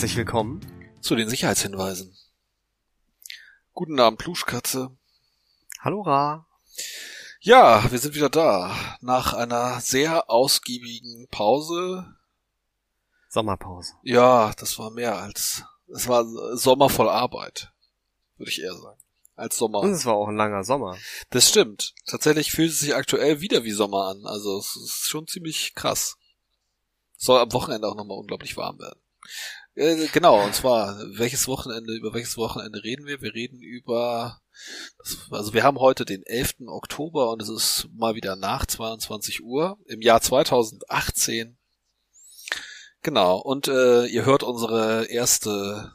Herzlich willkommen zu den Sicherheitshinweisen. Guten Abend, Pluschkatze. Hallo Ra. Ja, wir sind wieder da. Nach einer sehr ausgiebigen Pause. Sommerpause. Ja, das war mehr als, es war Sommer voll Arbeit. Würde ich eher sagen. Als Sommer. Und es war auch ein langer Sommer. Das stimmt. Tatsächlich fühlt es sich aktuell wieder wie Sommer an. Also es ist schon ziemlich krass. Soll am Wochenende auch nochmal unglaublich warm werden. Äh, genau, und zwar, welches Wochenende, über welches Wochenende reden wir? Wir reden über, also wir haben heute den 11. Oktober und es ist mal wieder nach 22 Uhr im Jahr 2018. Genau, und äh, ihr hört unsere erste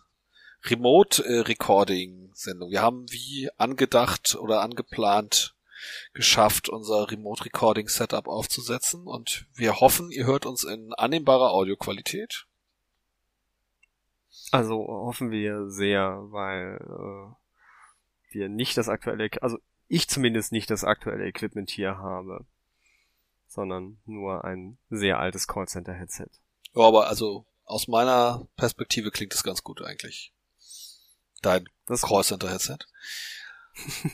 Remote-Recording-Sendung. Wir haben wie angedacht oder angeplant geschafft, unser Remote-Recording-Setup aufzusetzen und wir hoffen, ihr hört uns in annehmbarer Audioqualität. Also hoffen wir sehr, weil äh, wir nicht das aktuelle, also ich zumindest nicht das aktuelle Equipment hier habe, sondern nur ein sehr altes Callcenter-Headset. Ja, aber also aus meiner Perspektive klingt das ganz gut eigentlich. Dein das Callcenter-Headset.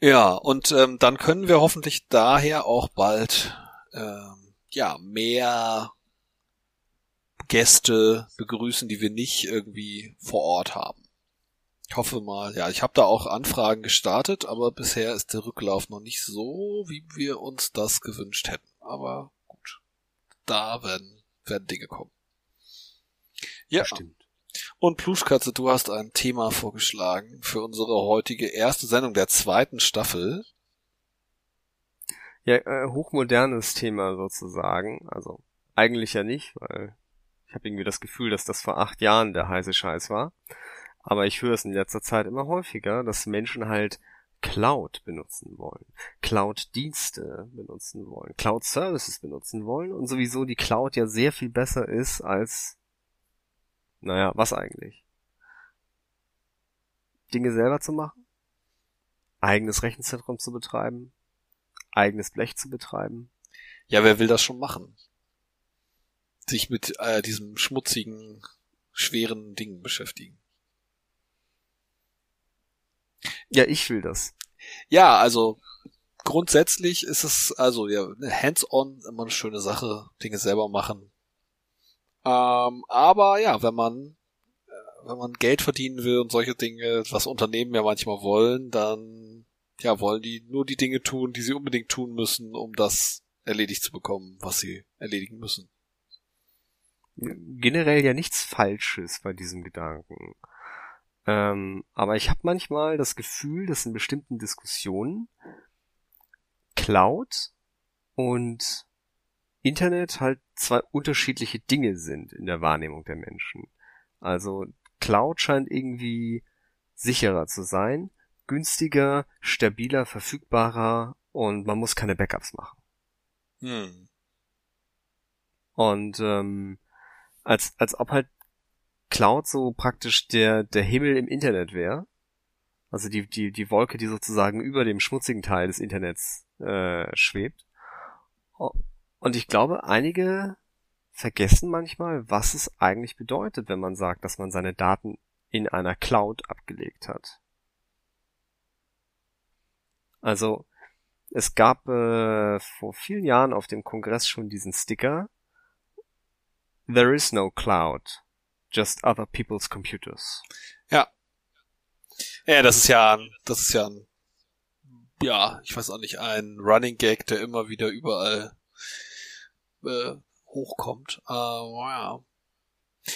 ja, und ähm, dann können wir hoffentlich daher auch bald ähm, ja mehr Gäste begrüßen, die wir nicht irgendwie vor Ort haben. Ich hoffe mal, ja, ich habe da auch Anfragen gestartet, aber bisher ist der Rücklauf noch nicht so, wie wir uns das gewünscht hätten. Aber gut, da werden, werden Dinge kommen. Ja, stimmt. Und Pluschkatze, du hast ein Thema vorgeschlagen für unsere heutige erste Sendung der zweiten Staffel. Ja, äh, hochmodernes Thema sozusagen. Also eigentlich ja nicht, weil ich habe irgendwie das Gefühl, dass das vor acht Jahren der heiße Scheiß war. Aber ich höre es in letzter Zeit immer häufiger, dass Menschen halt Cloud benutzen wollen, Cloud-Dienste benutzen wollen, Cloud-Services benutzen wollen und sowieso die Cloud ja sehr viel besser ist als, naja, was eigentlich? Dinge selber zu machen? Eigenes Rechenzentrum zu betreiben? Eigenes Blech zu betreiben? Ja, wer will das schon machen? Sich mit äh, diesem schmutzigen, schweren Dingen beschäftigen. Ja, ich will das. Ja, also grundsätzlich ist es also ja hands-on immer eine schöne Sache, Dinge selber machen. Ähm, aber ja, wenn man äh, wenn man Geld verdienen will und solche Dinge, was Unternehmen ja manchmal wollen, dann ja wollen die nur die Dinge tun, die sie unbedingt tun müssen, um das erledigt zu bekommen, was sie erledigen müssen generell ja nichts Falsches bei diesem Gedanken. Ähm, aber ich habe manchmal das Gefühl, dass in bestimmten Diskussionen Cloud und Internet halt zwei unterschiedliche Dinge sind in der Wahrnehmung der Menschen. Also Cloud scheint irgendwie sicherer zu sein, günstiger, stabiler, verfügbarer und man muss keine Backups machen. Hm. Und ähm, als, als ob halt Cloud so praktisch der, der Himmel im Internet wäre. Also die, die, die Wolke, die sozusagen über dem schmutzigen Teil des Internets äh, schwebt. Und ich glaube, einige vergessen manchmal, was es eigentlich bedeutet, wenn man sagt, dass man seine Daten in einer Cloud abgelegt hat. Also es gab äh, vor vielen Jahren auf dem Kongress schon diesen Sticker, There is no cloud, just other people's computers. Ja. Ja, das ist ja, das ist ja ein, ja, ich weiß auch nicht, ein Running Gag, der immer wieder überall äh, hochkommt. Äh, ja.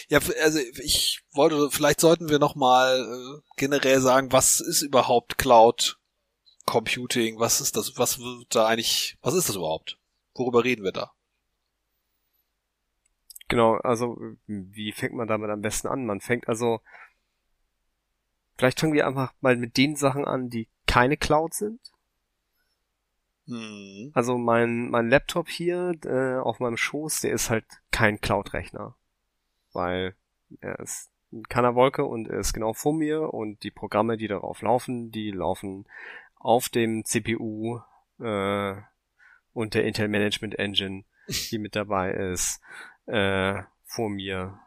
Ja, also ich wollte, vielleicht sollten wir nochmal äh, generell sagen, was ist überhaupt Cloud Computing? Was ist das? Was wird da eigentlich? Was ist das überhaupt? Worüber reden wir da? Genau, also wie fängt man damit am besten an? Man fängt also, vielleicht fangen wir einfach mal mit den Sachen an, die keine Cloud sind. Hm. Also mein, mein Laptop hier äh, auf meinem Schoß, der ist halt kein Cloud-Rechner. Weil er ist in keiner Wolke und er ist genau vor mir und die Programme, die darauf laufen, die laufen auf dem CPU äh, und der Intel Management Engine, die mit dabei ist äh, vor mir.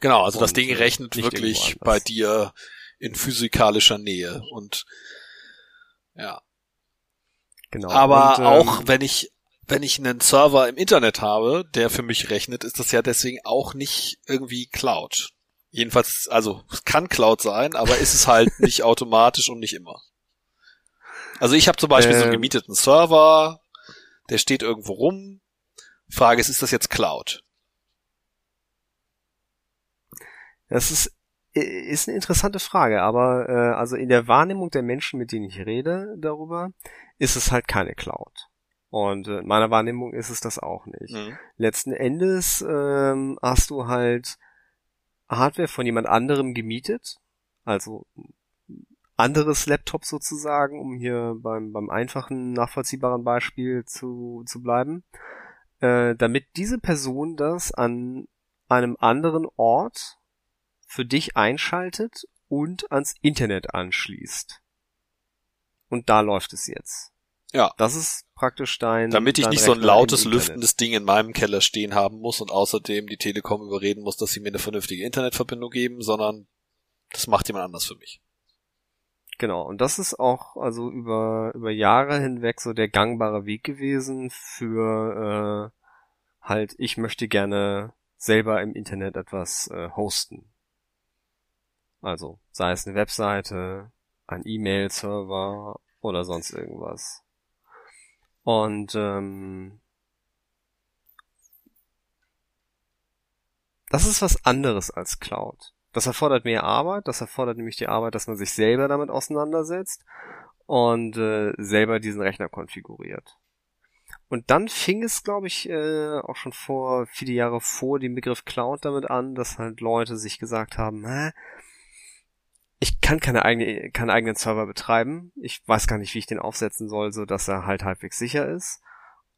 Genau, also das Und, Ding äh, rechnet wirklich bei dir in physikalischer Nähe und ja. Genau. Aber Und, ähm, auch wenn ich wenn ich einen Server im Internet habe, der für mich rechnet, ist das ja deswegen auch nicht irgendwie Cloud. Jedenfalls, also es kann Cloud sein, aber ist es halt nicht automatisch und nicht immer. Also ich habe zum Beispiel so einen Ähm. gemieteten Server, der steht irgendwo rum. Frage ist, ist das jetzt Cloud? Das ist, ist eine interessante Frage, aber äh, also in der Wahrnehmung der Menschen, mit denen ich rede darüber, ist es halt keine Cloud. Und äh, in meiner Wahrnehmung ist es das auch nicht. Mhm. Letzten Endes ähm, hast du halt Hardware von jemand anderem gemietet, also anderes Laptop sozusagen, um hier beim, beim einfachen, nachvollziehbaren Beispiel zu, zu bleiben, äh, damit diese Person das an einem anderen Ort für dich einschaltet und ans Internet anschließt. Und da läuft es jetzt. Ja. Das ist praktisch dein. Damit ich dein nicht so ein Rechner lautes, lüftendes Ding in meinem Keller stehen haben muss und außerdem die Telekom überreden muss, dass sie mir eine vernünftige Internetverbindung geben, sondern das macht jemand anders für mich. Genau, und das ist auch also über, über Jahre hinweg so der gangbare Weg gewesen für äh, halt, ich möchte gerne selber im Internet etwas äh, hosten. Also, sei es eine Webseite, ein E-Mail-Server oder sonst irgendwas. Und ähm, das ist was anderes als Cloud. Das erfordert mehr Arbeit, das erfordert nämlich die Arbeit, dass man sich selber damit auseinandersetzt und äh, selber diesen Rechner konfiguriert. Und dann fing es, glaube ich, äh, auch schon vor viele Jahre vor dem Begriff Cloud damit an, dass halt Leute sich gesagt haben, Hä, ich kann keine eigene, keinen eigenen Server betreiben. Ich weiß gar nicht, wie ich den aufsetzen soll, so dass er halt halbwegs sicher ist.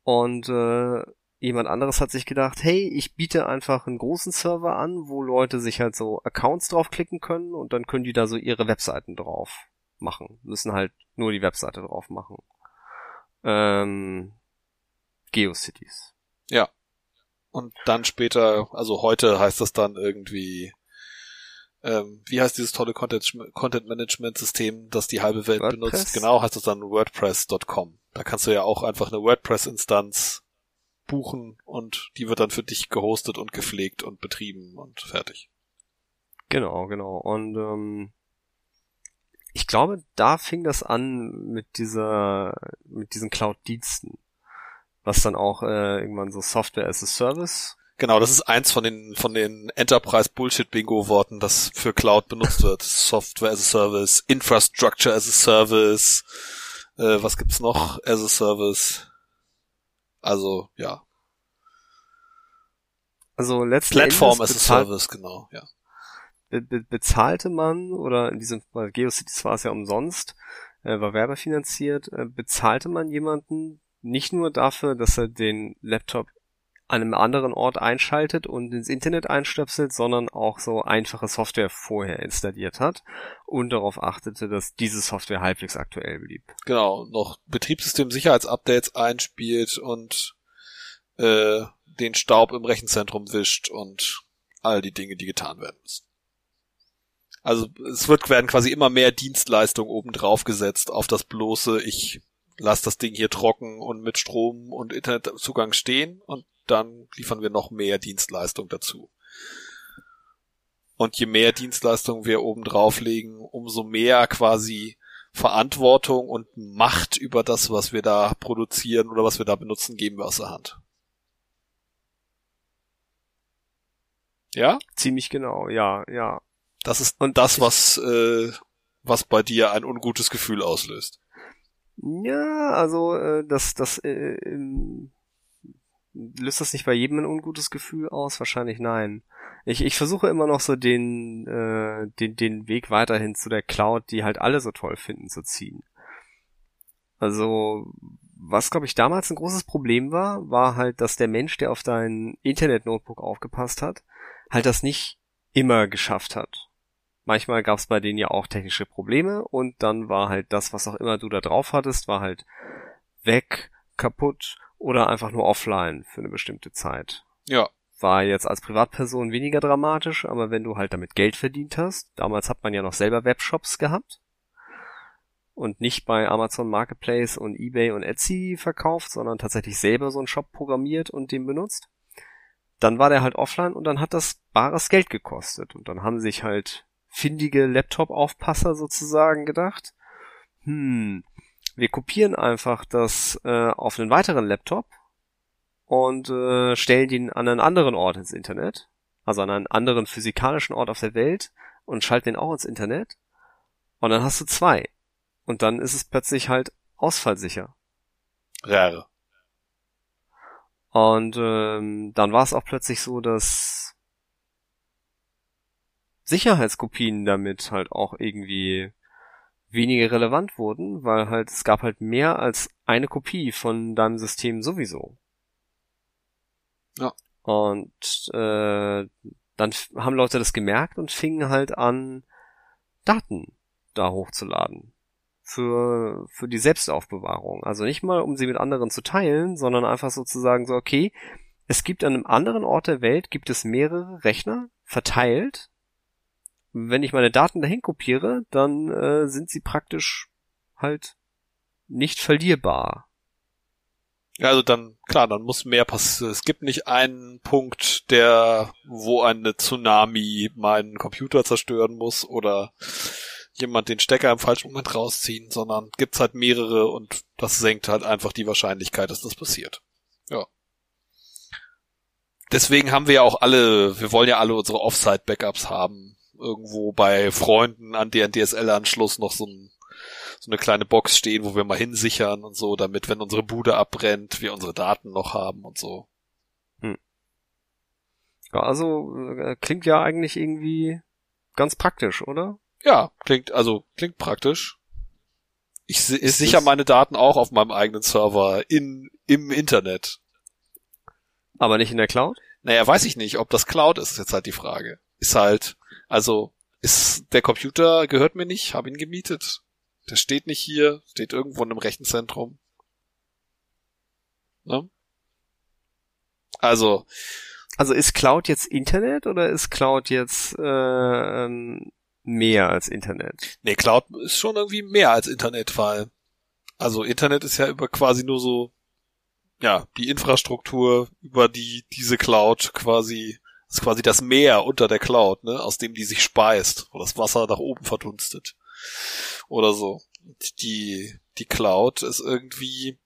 Und äh, jemand anderes hat sich gedacht, hey, ich biete einfach einen großen Server an, wo Leute sich halt so Accounts draufklicken können und dann können die da so ihre Webseiten drauf machen. Müssen halt nur die Webseite drauf machen. Ähm, GeoCities. Ja. Und dann später, also heute heißt das dann irgendwie, ähm, wie heißt dieses tolle Content, Content Management System, das die halbe Welt WordPress? benutzt? Genau, heißt das dann WordPress.com. Da kannst du ja auch einfach eine WordPress-Instanz buchen und die wird dann für dich gehostet und gepflegt und betrieben und fertig. Genau, genau. Und ähm, ich glaube, da fing das an mit dieser, mit diesen Cloud-Diensten. Was dann auch äh, irgendwann so Software as a Service Genau, das ist eins von den von den Enterprise Bullshit Bingo Worten, das für Cloud benutzt wird. Software as a Service, Infrastructure as a Service, äh, was gibt's noch as a Service? Also, ja, Also letzten Platform as a Service, genau, ja. be be bezahlte man, oder in diesem Fall GeoCities war es ja umsonst, äh, war werbefinanziert, äh, bezahlte man jemanden nicht nur dafür, dass er den Laptop an einem anderen Ort einschaltet und ins Internet einstöpselt, sondern auch so einfache Software vorher installiert hat und darauf achtete, dass diese Software halbwegs aktuell blieb. Genau, noch Betriebssystem-Sicherheitsupdates einspielt und äh, den Staub im Rechenzentrum wischt und all die Dinge, die getan werden müssen. Also es wird werden quasi immer mehr Dienstleistungen obendrauf gesetzt auf das bloße, ich lasse das Ding hier trocken und mit Strom und Internetzugang stehen und dann liefern wir noch mehr Dienstleistung dazu. Und je mehr Dienstleistungen wir oben drauflegen, umso mehr quasi Verantwortung und Macht über das, was wir da produzieren oder was wir da benutzen, geben wir aus der Hand. Ja? Ziemlich genau, ja, ja. Das ist Und das, was, äh, was bei dir ein ungutes Gefühl auslöst. Ja, also äh, das, das äh, löst das nicht bei jedem ein ungutes Gefühl aus? Wahrscheinlich nein. Ich, ich versuche immer noch so den, äh, den, den Weg weiterhin zu der Cloud, die halt alle so toll finden, zu ziehen. Also, was glaube ich damals ein großes Problem war, war halt, dass der Mensch, der auf dein Internet-Notebook aufgepasst hat, halt das nicht immer geschafft hat. Manchmal gab es bei denen ja auch technische Probleme und dann war halt das, was auch immer du da drauf hattest, war halt weg, kaputt oder einfach nur offline für eine bestimmte Zeit. Ja. war jetzt als Privatperson weniger dramatisch, aber wenn du halt damit Geld verdient hast, damals hat man ja noch selber Webshops gehabt und nicht bei Amazon Marketplace und eBay und Etsy verkauft, sondern tatsächlich selber so einen Shop programmiert und den benutzt, dann war der halt offline und dann hat das bares Geld gekostet und dann haben sich halt findige Laptop-Aufpasser sozusagen gedacht, hm, wir kopieren einfach das äh, auf einen weiteren Laptop und äh, stellen den an einen anderen Ort ins Internet, also an einen anderen physikalischen Ort auf der Welt und schalten den auch ins Internet. Und dann hast du zwei. Und dann ist es plötzlich halt ausfallsicher. Rare. Und ähm, dann war es auch plötzlich so, dass Sicherheitskopien damit halt auch irgendwie weniger relevant wurden, weil halt es gab halt mehr als eine Kopie von deinem System sowieso. Ja. Und äh, dann haben Leute das gemerkt und fingen halt an, Daten da hochzuladen. Für, für die Selbstaufbewahrung. Also nicht mal, um sie mit anderen zu teilen, sondern einfach sozusagen so, okay, es gibt an einem anderen Ort der Welt, gibt es mehrere Rechner verteilt. Wenn ich meine Daten dahin kopiere, dann äh, sind sie praktisch halt nicht verlierbar. Ja, also dann, klar, dann muss mehr passieren. Es gibt nicht einen Punkt, der, wo eine Tsunami meinen Computer zerstören muss oder jemand den Stecker im falschen Moment rausziehen, sondern gibt's halt mehrere und das senkt halt einfach die Wahrscheinlichkeit, dass das passiert. Ja. Deswegen haben wir ja auch alle, wir wollen ja alle unsere Offsite-Backups haben. Irgendwo bei Freunden an deren DSL-Anschluss noch so ein so eine kleine Box stehen, wo wir mal hinsichern und so, damit, wenn unsere Bude abbrennt, wir unsere Daten noch haben und so. Hm. Ja, also äh, klingt ja eigentlich irgendwie ganz praktisch, oder? Ja, klingt, also klingt praktisch. Ich, ich sichere meine Daten auch auf meinem eigenen Server in, im Internet. Aber nicht in der Cloud? Naja, weiß ich nicht, ob das Cloud ist, ist jetzt halt die Frage. Ist halt, also, ist, der Computer gehört mir nicht, habe ihn gemietet. Der steht nicht hier, steht irgendwo in einem Rechenzentrum. Ne? Also. Also ist Cloud jetzt Internet oder ist Cloud jetzt äh, ähm, mehr als Internet? Nee, Cloud ist schon irgendwie mehr als Internet, weil also Internet ist ja über quasi nur so ja, die Infrastruktur über die diese Cloud quasi ist quasi das Meer unter der Cloud, ne, aus dem die sich speist, wo das Wasser nach oben verdunstet oder so. Die, die Cloud ist irgendwie,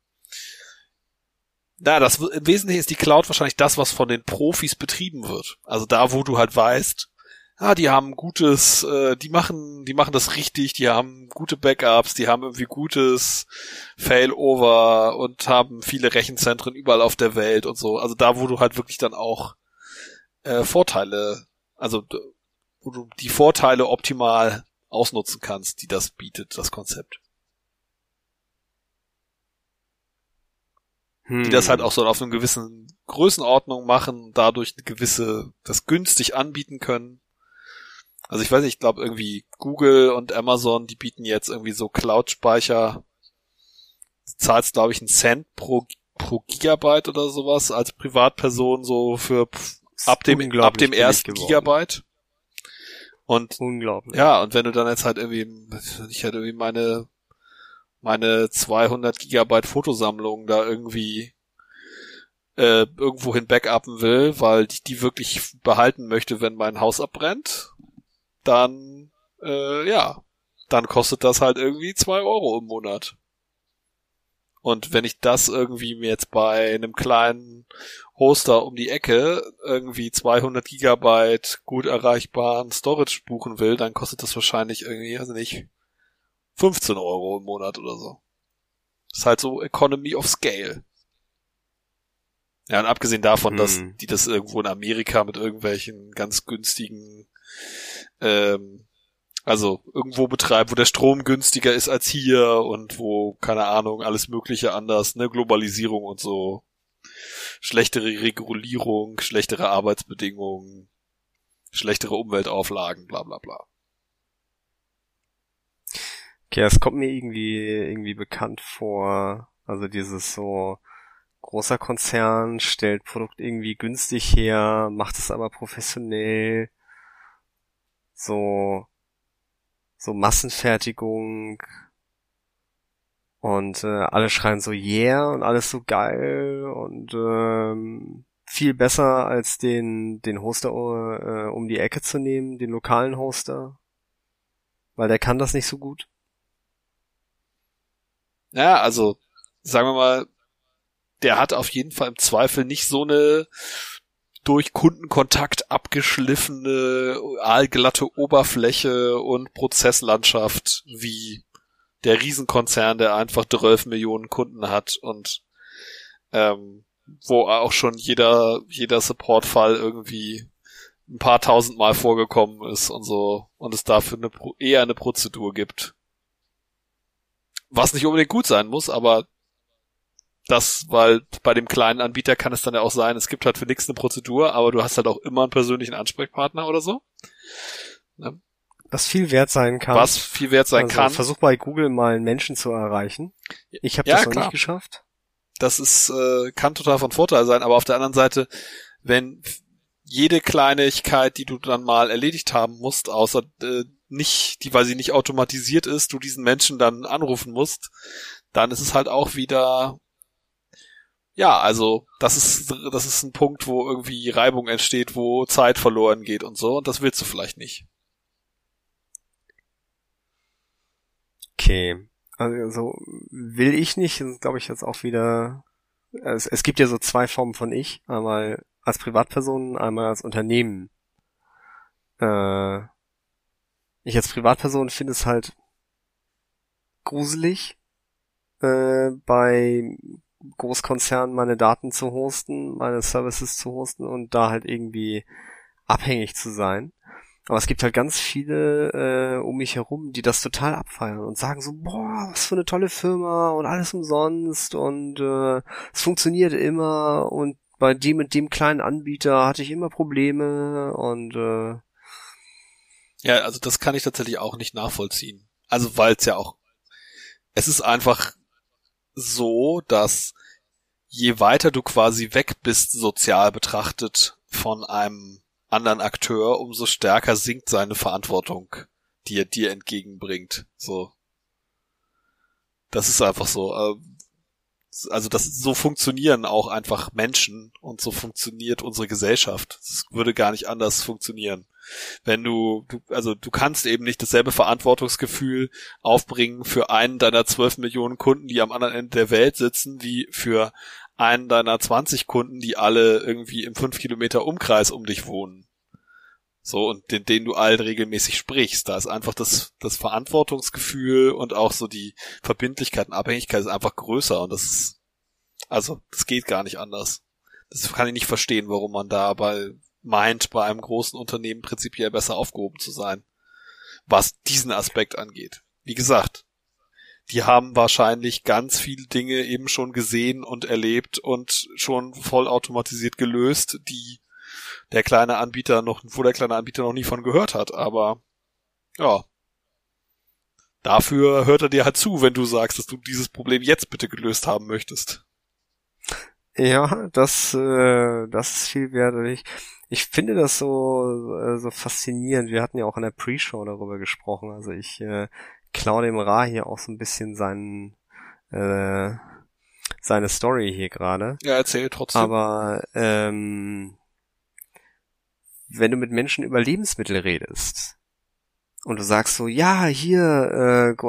na, das, im Wesentlichen ist die Cloud wahrscheinlich das, was von den Profis betrieben wird. Also da, wo du halt weißt, ah, die haben gutes, äh, die machen, die machen das richtig, die haben gute Backups, die haben irgendwie gutes Failover und haben viele Rechenzentren überall auf der Welt und so. Also da, wo du halt wirklich dann auch äh, Vorteile, also wo du die Vorteile optimal ausnutzen kannst, die das bietet, das Konzept. Hm. Die das halt auch so auf einer gewissen Größenordnung machen, dadurch eine gewisse, das günstig anbieten können. Also ich weiß nicht, ich glaube irgendwie Google und Amazon, die bieten jetzt irgendwie so Cloud-Speicher. Du zahlst, glaube ich, einen Cent pro, pro Gigabyte oder sowas als Privatperson so für ab dem, ab dem ersten Gigabyte. Und unglaublich. Ja, und wenn du dann jetzt halt irgendwie, ich hätte irgendwie meine meine 200 Gigabyte Fotosammlung da irgendwie äh, irgendwohin backuppen will, weil ich die wirklich behalten möchte, wenn mein Haus abbrennt, dann äh, ja, dann kostet das halt irgendwie zwei Euro im Monat. Und wenn ich das irgendwie mir jetzt bei einem kleinen Hoster um die Ecke irgendwie 200 Gigabyte gut erreichbaren Storage buchen will, dann kostet das wahrscheinlich irgendwie, also nicht, 15 Euro im Monat oder so. Das ist halt so Economy of Scale. Ja, und abgesehen davon, hm. dass die das irgendwo in Amerika mit irgendwelchen ganz günstigen ähm, also irgendwo betreiben, wo der Strom günstiger ist als hier und wo, keine Ahnung, alles Mögliche anders, ne, Globalisierung und so. Schlechtere Regulierung, schlechtere Arbeitsbedingungen, schlechtere Umweltauflagen, bla bla bla. Okay, es kommt mir irgendwie, irgendwie bekannt vor, also dieses so großer Konzern, stellt Produkt irgendwie günstig her, macht es aber professionell. So, so Massenfertigung. Und äh, alle schreien so yeah und alles so geil und ähm, viel besser als den, den Hoster äh, um die Ecke zu nehmen, den lokalen Hoster. Weil der kann das nicht so gut. Ja, also, sagen wir mal, der hat auf jeden Fall im Zweifel nicht so eine durch Kundenkontakt abgeschliffene, aalglatte Oberfläche und Prozesslandschaft wie der Riesenkonzern, der einfach 12 Millionen Kunden hat und ähm, wo auch schon jeder, jeder Supportfall irgendwie ein paar tausend Mal vorgekommen ist und so und es dafür eine, eher eine Prozedur gibt. Was nicht unbedingt gut sein muss, aber das, weil bei dem kleinen Anbieter kann es dann ja auch sein, es gibt halt für nichts eine Prozedur, aber du hast halt auch immer einen persönlichen Ansprechpartner oder so. Ne? Was viel wert sein kann. Was viel wert sein also kann. Versuch bei Google mal einen Menschen zu erreichen. Ich habe ja, das noch klar. nicht geschafft. Das ist äh, kann total von Vorteil sein, aber auf der anderen Seite, wenn jede Kleinigkeit, die du dann mal erledigt haben musst, außer äh, nicht, die weil sie nicht automatisiert ist, du diesen Menschen dann anrufen musst, dann ist es halt auch wieder ja, also das ist das ist ein Punkt, wo irgendwie Reibung entsteht, wo Zeit verloren geht und so und das willst du vielleicht nicht. Okay. Also will ich nicht, glaube ich jetzt auch wieder. Es, es gibt ja so zwei Formen von ich, einmal als Privatperson, einmal als Unternehmen. Äh, ich als Privatperson finde es halt gruselig, äh, bei Großkonzernen meine Daten zu hosten, meine Services zu hosten und da halt irgendwie abhängig zu sein. Aber es gibt halt ganz viele äh, um mich herum, die das total abfeiern und sagen so, boah, was für eine tolle Firma und alles umsonst und äh, es funktioniert immer und bei dem und dem kleinen Anbieter hatte ich immer Probleme und äh, ja, also das kann ich tatsächlich auch nicht nachvollziehen. Also weil es ja auch, es ist einfach so, dass je weiter du quasi weg bist sozial betrachtet von einem anderen Akteur, umso stärker sinkt seine Verantwortung, die er dir entgegenbringt. So. Das ist einfach so. Äh, also das so funktionieren auch einfach Menschen und so funktioniert unsere Gesellschaft. Es würde gar nicht anders funktionieren. Wenn du, du, also du kannst eben nicht dasselbe Verantwortungsgefühl aufbringen für einen deiner zwölf Millionen Kunden, die am anderen Ende der Welt sitzen, wie für einen deiner 20 Kunden, die alle irgendwie im 5 Kilometer Umkreis um dich wohnen. So, und den, den du allen regelmäßig sprichst. Da ist einfach das, das Verantwortungsgefühl und auch so die Verbindlichkeit und Abhängigkeit ist einfach größer und das ist, also, das geht gar nicht anders. Das kann ich nicht verstehen, warum man da bei, meint, bei einem großen Unternehmen prinzipiell besser aufgehoben zu sein. Was diesen Aspekt angeht. Wie gesagt, die haben wahrscheinlich ganz viele Dinge eben schon gesehen und erlebt und schon vollautomatisiert gelöst, die der kleine Anbieter noch, wo der kleine Anbieter noch nie von gehört hat, aber ja. Dafür hört er dir halt zu, wenn du sagst, dass du dieses Problem jetzt bitte gelöst haben möchtest. Ja, das, äh, das ist viel wert. Ich, finde das so, äh, so faszinierend. Wir hatten ja auch in der Pre-Show darüber gesprochen. Also ich äh, klaue dem Ra hier auch so ein bisschen seinen, äh, seine Story hier gerade. Ja, erzähl trotzdem. Aber ähm, wenn du mit Menschen über Lebensmittel redest und du sagst so, ja, hier äh,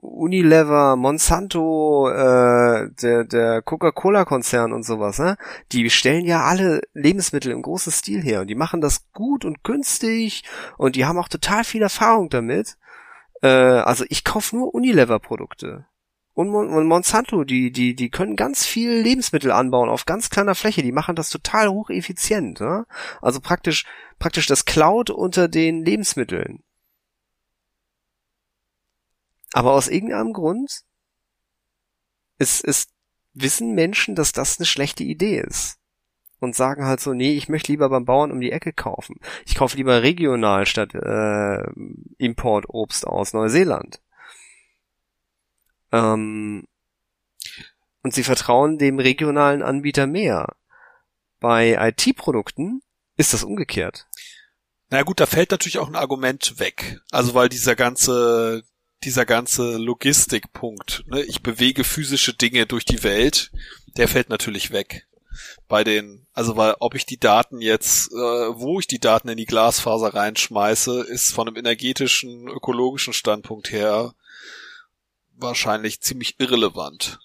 Unilever, Monsanto, äh, der, der Coca-Cola-Konzern und sowas, ne? die stellen ja alle Lebensmittel im großen Stil her und die machen das gut und günstig und die haben auch total viel Erfahrung damit. Äh, also ich kaufe nur Unilever-Produkte und, Monsanto, die, die, die können ganz viel Lebensmittel anbauen auf ganz kleiner Fläche. Die machen das total hocheffizient. Ne? Also praktisch, praktisch das Cloud unter den Lebensmitteln. Aber aus irgendeinem Grund ist, ist, wissen Menschen, dass das eine schlechte Idee ist. Und sagen halt so, nee, ich möchte lieber beim Bauern um die Ecke kaufen. Ich kaufe lieber regional statt äh, Importobst aus Neuseeland. Ähm, und sie vertrauen dem regionalen Anbieter mehr. Bei IT-Produkten ist das umgekehrt. Na gut, da fällt natürlich auch ein Argument weg. Also weil dieser ganze, dieser ganze Logistikpunkt, ne, ich bewege physische Dinge durch die Welt, der fällt natürlich weg. Bei den, also weil ob ich die Daten jetzt, äh, wo ich die Daten in die Glasfaser reinschmeiße, ist von einem energetischen, ökologischen Standpunkt her wahrscheinlich ziemlich irrelevant.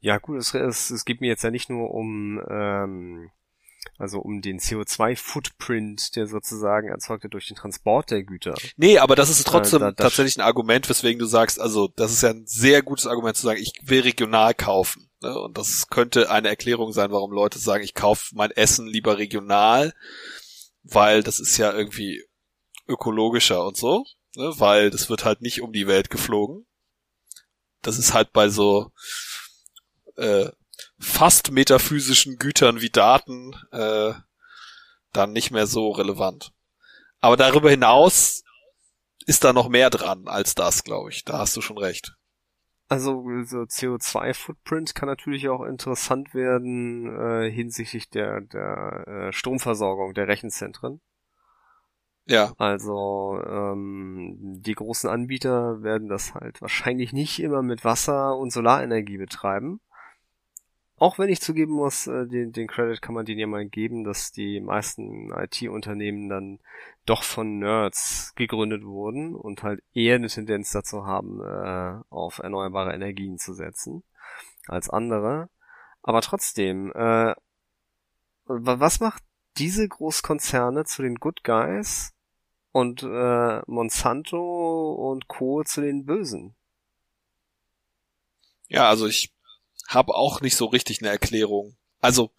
Ja gut, es, es, es geht mir jetzt ja nicht nur um ähm, also um den CO2-Footprint, der sozusagen erzeugt wird durch den Transport der Güter. Nee, aber das ist trotzdem äh, da, tatsächlich ein Argument, weswegen du sagst, also das ist ja ein sehr gutes Argument zu sagen, ich will regional kaufen. Ne? Und das könnte eine Erklärung sein, warum Leute sagen, ich kaufe mein Essen lieber regional, weil das ist ja irgendwie ökologischer und so, ne? weil das wird halt nicht um die Welt geflogen. Das ist halt bei so äh, fast metaphysischen Gütern wie Daten äh, dann nicht mehr so relevant. Aber darüber hinaus ist da noch mehr dran als das, glaube ich. Da hast du schon recht. Also so CO2-Footprint kann natürlich auch interessant werden äh, hinsichtlich der, der äh, Stromversorgung der Rechenzentren. Ja. Also ähm, die großen Anbieter werden das halt wahrscheinlich nicht immer mit Wasser und Solarenergie betreiben. Auch wenn ich zugeben muss, äh, den, den Credit kann man denen ja mal geben, dass die meisten IT-Unternehmen dann doch von Nerds gegründet wurden und halt eher eine Tendenz dazu haben, äh, auf erneuerbare Energien zu setzen als andere. Aber trotzdem, äh, was macht diese Großkonzerne zu den Good Guys und Monsanto und Co. zu den Bösen? Ja, also ich habe auch nicht so richtig eine Erklärung. Also,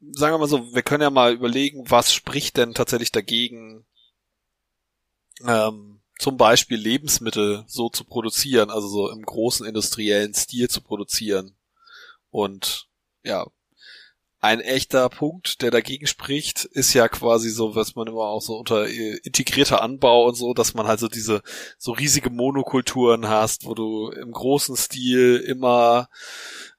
sagen wir mal so, wir können ja mal überlegen, was spricht denn tatsächlich dagegen, ähm, zum Beispiel Lebensmittel so zu produzieren, also so im großen industriellen Stil zu produzieren. Und ja, ein echter Punkt, der dagegen spricht, ist ja quasi so, was man immer auch so unter äh, integrierter Anbau und so, dass man halt so diese so riesige Monokulturen hast, wo du im großen Stil immer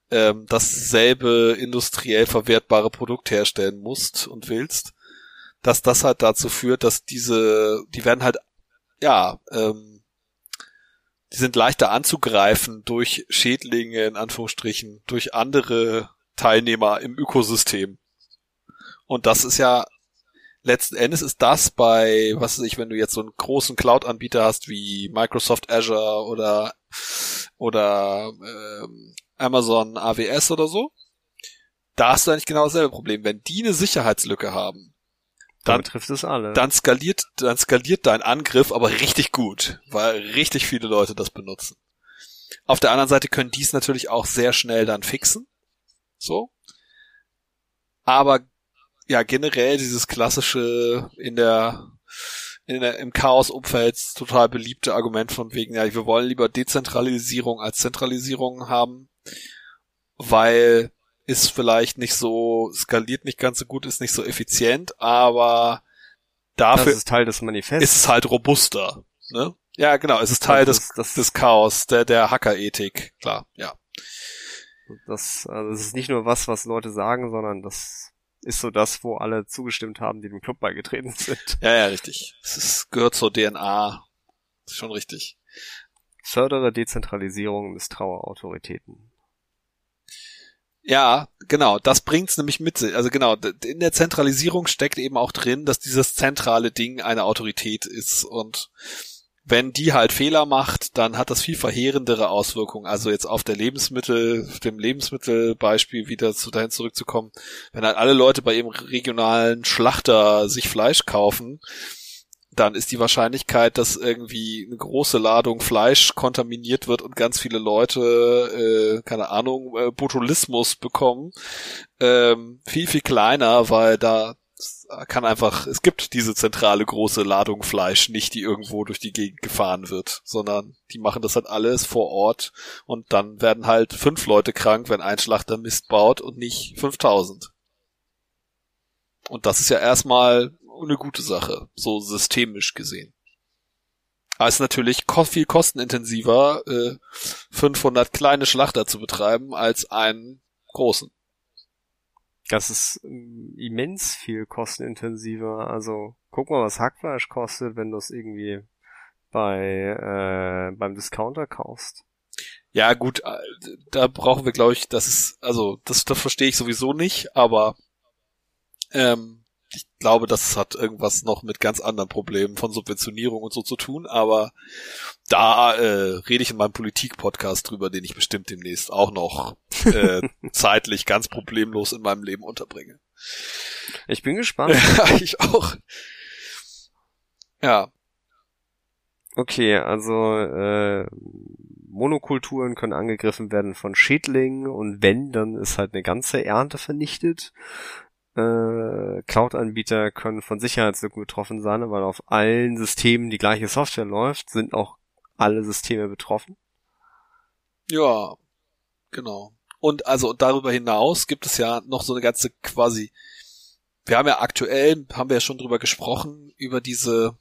ähm, dasselbe industriell verwertbare Produkt herstellen musst und willst, dass das halt dazu führt, dass diese, die werden halt, ja, ähm, die sind leichter anzugreifen durch Schädlinge in Anführungsstrichen, durch andere Teilnehmer im Ökosystem. Und das ist ja letzten Endes ist das bei, was weiß ich, wenn du jetzt so einen großen Cloud-Anbieter hast wie Microsoft Azure oder oder ähm, Amazon AWS oder so, da hast du eigentlich genau dasselbe Problem. Wenn die eine Sicherheitslücke haben, dann trifft es alle. Dann skaliert, dann skaliert dein Angriff aber richtig gut, weil richtig viele Leute das benutzen. Auf der anderen Seite können die es natürlich auch sehr schnell dann fixen. So. Aber ja, generell dieses klassische in der, in der im Chaos-Umfeld total beliebte Argument von wegen, ja, wir wollen lieber Dezentralisierung als Zentralisierung haben, weil ist vielleicht nicht so, skaliert nicht ganz so gut, ist nicht so effizient, aber dafür das ist Teil des Manifests. Ist es halt robuster, ne? Ja, genau, es ist Teil des, des, des Chaos, der, der Hacker-Ethik, klar, ja. Das, also das ist nicht nur was, was Leute sagen, sondern das ist so das, wo alle zugestimmt haben, die dem Club beigetreten sind. Ja, ja, richtig. Es ist, gehört zur DNA. ist schon richtig. Fördere Dezentralisierung, misstraue Autoritäten. Ja, genau, das bringt's nämlich mit sich. Also genau, in der Zentralisierung steckt eben auch drin, dass dieses zentrale Ding eine Autorität ist und wenn die halt Fehler macht, dann hat das viel verheerendere Auswirkungen. Also jetzt auf der Lebensmittel, dem Lebensmittelbeispiel wieder zu dahin zurückzukommen. Wenn halt alle Leute bei ihrem regionalen Schlachter sich Fleisch kaufen, dann ist die Wahrscheinlichkeit, dass irgendwie eine große Ladung Fleisch kontaminiert wird und ganz viele Leute, äh, keine Ahnung, äh, Botulismus bekommen, ähm, viel, viel kleiner, weil da kann einfach, es gibt diese zentrale große Ladung Fleisch nicht, die irgendwo durch die Gegend gefahren wird, sondern die machen das halt alles vor Ort und dann werden halt fünf Leute krank, wenn ein Schlachter Mist baut und nicht 5000. Und das ist ja erstmal eine gute Sache, so systemisch gesehen. Aber es ist natürlich viel kostenintensiver, äh, 500 kleine Schlachter zu betreiben, als einen großen. Das ist ähm, immens viel kostenintensiver. Also guck mal, was Hackfleisch kostet, wenn du es irgendwie bei äh, beim Discounter kaufst. Ja, gut, äh, da brauchen wir, glaube ich, das ist, also das, das verstehe ich sowieso nicht, aber ähm, ich glaube, das hat irgendwas noch mit ganz anderen Problemen von Subventionierung und so zu tun, aber da äh, rede ich in meinem Politik-Podcast drüber, den ich bestimmt demnächst auch noch äh, zeitlich ganz problemlos in meinem Leben unterbringe. Ich bin gespannt. Ja, ich auch. Ja. Okay, also äh, Monokulturen können angegriffen werden von Schädlingen und wenn, dann ist halt eine ganze Ernte vernichtet. Äh, Cloud-Anbieter können von Sicherheitslücken betroffen sein, weil auf allen Systemen die gleiche Software läuft, sind auch alle Systeme betroffen. Ja, genau. Und also darüber hinaus gibt es ja noch so eine ganze quasi, wir haben ja aktuell, haben wir ja schon drüber gesprochen, über diese,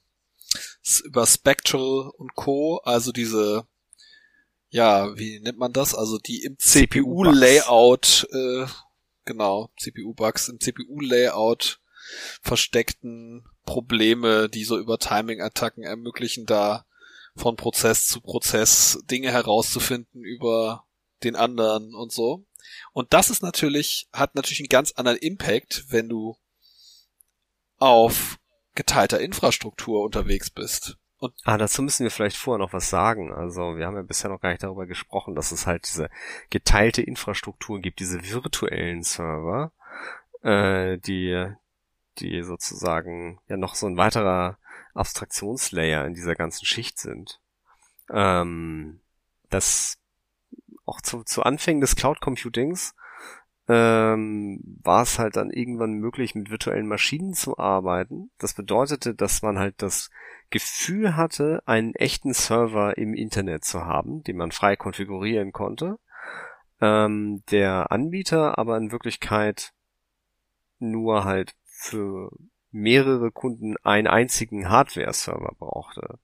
über Spectral und Co., also diese, ja, wie nennt man das? Also die im CPU-Layout, äh, genau, CPU-Bugs im CPU-Layout versteckten Probleme, die so über Timing-Attacken ermöglichen, da von Prozess zu Prozess Dinge herauszufinden über den anderen und so. Und das ist natürlich, hat natürlich einen ganz anderen Impact, wenn du auf geteilter Infrastruktur unterwegs bist. Und ah, dazu müssen wir vielleicht vorher noch was sagen. Also wir haben ja bisher noch gar nicht darüber gesprochen, dass es halt diese geteilte Infrastruktur gibt, diese virtuellen Server, äh, die, die sozusagen ja noch so ein weiterer Abstraktionslayer in dieser ganzen Schicht sind. Ähm, das auch zu, zu Anfängen des Cloud Computings ähm, war es halt dann irgendwann möglich, mit virtuellen Maschinen zu arbeiten. Das bedeutete, dass man halt das Gefühl hatte, einen echten Server im Internet zu haben, den man frei konfigurieren konnte. Ähm, der Anbieter aber in Wirklichkeit nur halt für mehrere Kunden einen einzigen Hardware-Server brauchte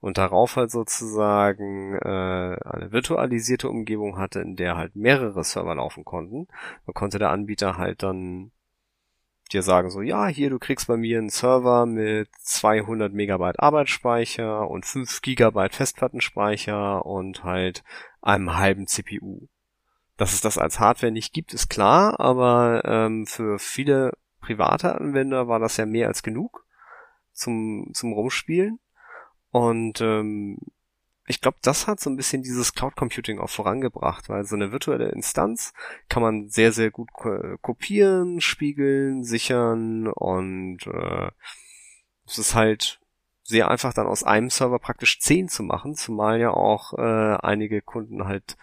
und darauf halt sozusagen äh, eine virtualisierte Umgebung hatte, in der halt mehrere Server laufen konnten. Da konnte der Anbieter halt dann dir sagen so, ja, hier, du kriegst bei mir einen Server mit 200 Megabyte Arbeitsspeicher und 5 Gigabyte Festplattenspeicher und halt einem halben CPU. Dass es das als Hardware nicht gibt, ist klar, aber ähm, für viele private Anwender war das ja mehr als genug zum, zum Rumspielen. Und ähm, ich glaube, das hat so ein bisschen dieses Cloud Computing auch vorangebracht, weil so eine virtuelle Instanz kann man sehr, sehr gut ko kopieren, spiegeln, sichern und äh, es ist halt sehr einfach dann aus einem Server praktisch zehn zu machen, zumal ja auch äh, einige Kunden halt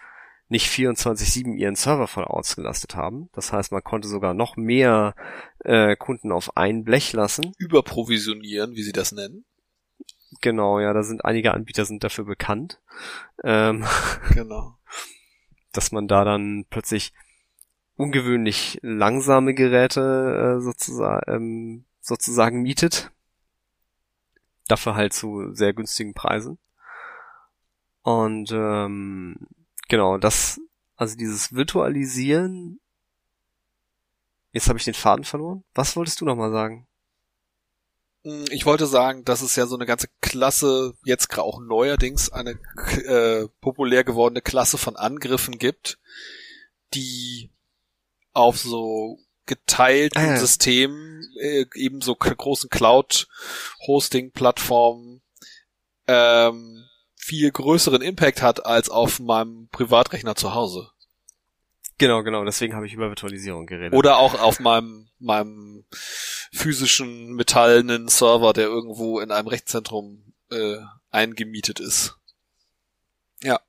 nicht 24-7 ihren Server voll ausgelastet haben. Das heißt, man konnte sogar noch mehr äh, Kunden auf ein Blech lassen. Überprovisionieren, wie sie das nennen. Genau, ja, da sind einige Anbieter sind dafür bekannt. Ähm, genau. Dass man da dann plötzlich ungewöhnlich langsame Geräte äh, sozusagen, ähm, sozusagen mietet. Dafür halt zu sehr günstigen Preisen. Und ähm, genau, das, also dieses Virtualisieren. Jetzt habe ich den Faden verloren. Was wolltest du nochmal sagen? Hm, ich wollte sagen, dass es ja so eine ganze Klasse, jetzt auch neuerdings eine äh, populär gewordene Klasse von Angriffen gibt, die auf so geteilten ah, ja. Systemen, äh, eben so großen Cloud-Hosting-Plattformen, ähm, viel größeren Impact hat als auf meinem Privatrechner zu Hause. Genau, genau, deswegen habe ich über Virtualisierung geredet. Oder auch auf meinem, meinem physischen metallenen Server, der irgendwo in einem Rechenzentrum äh, eingemietet ist. Ja.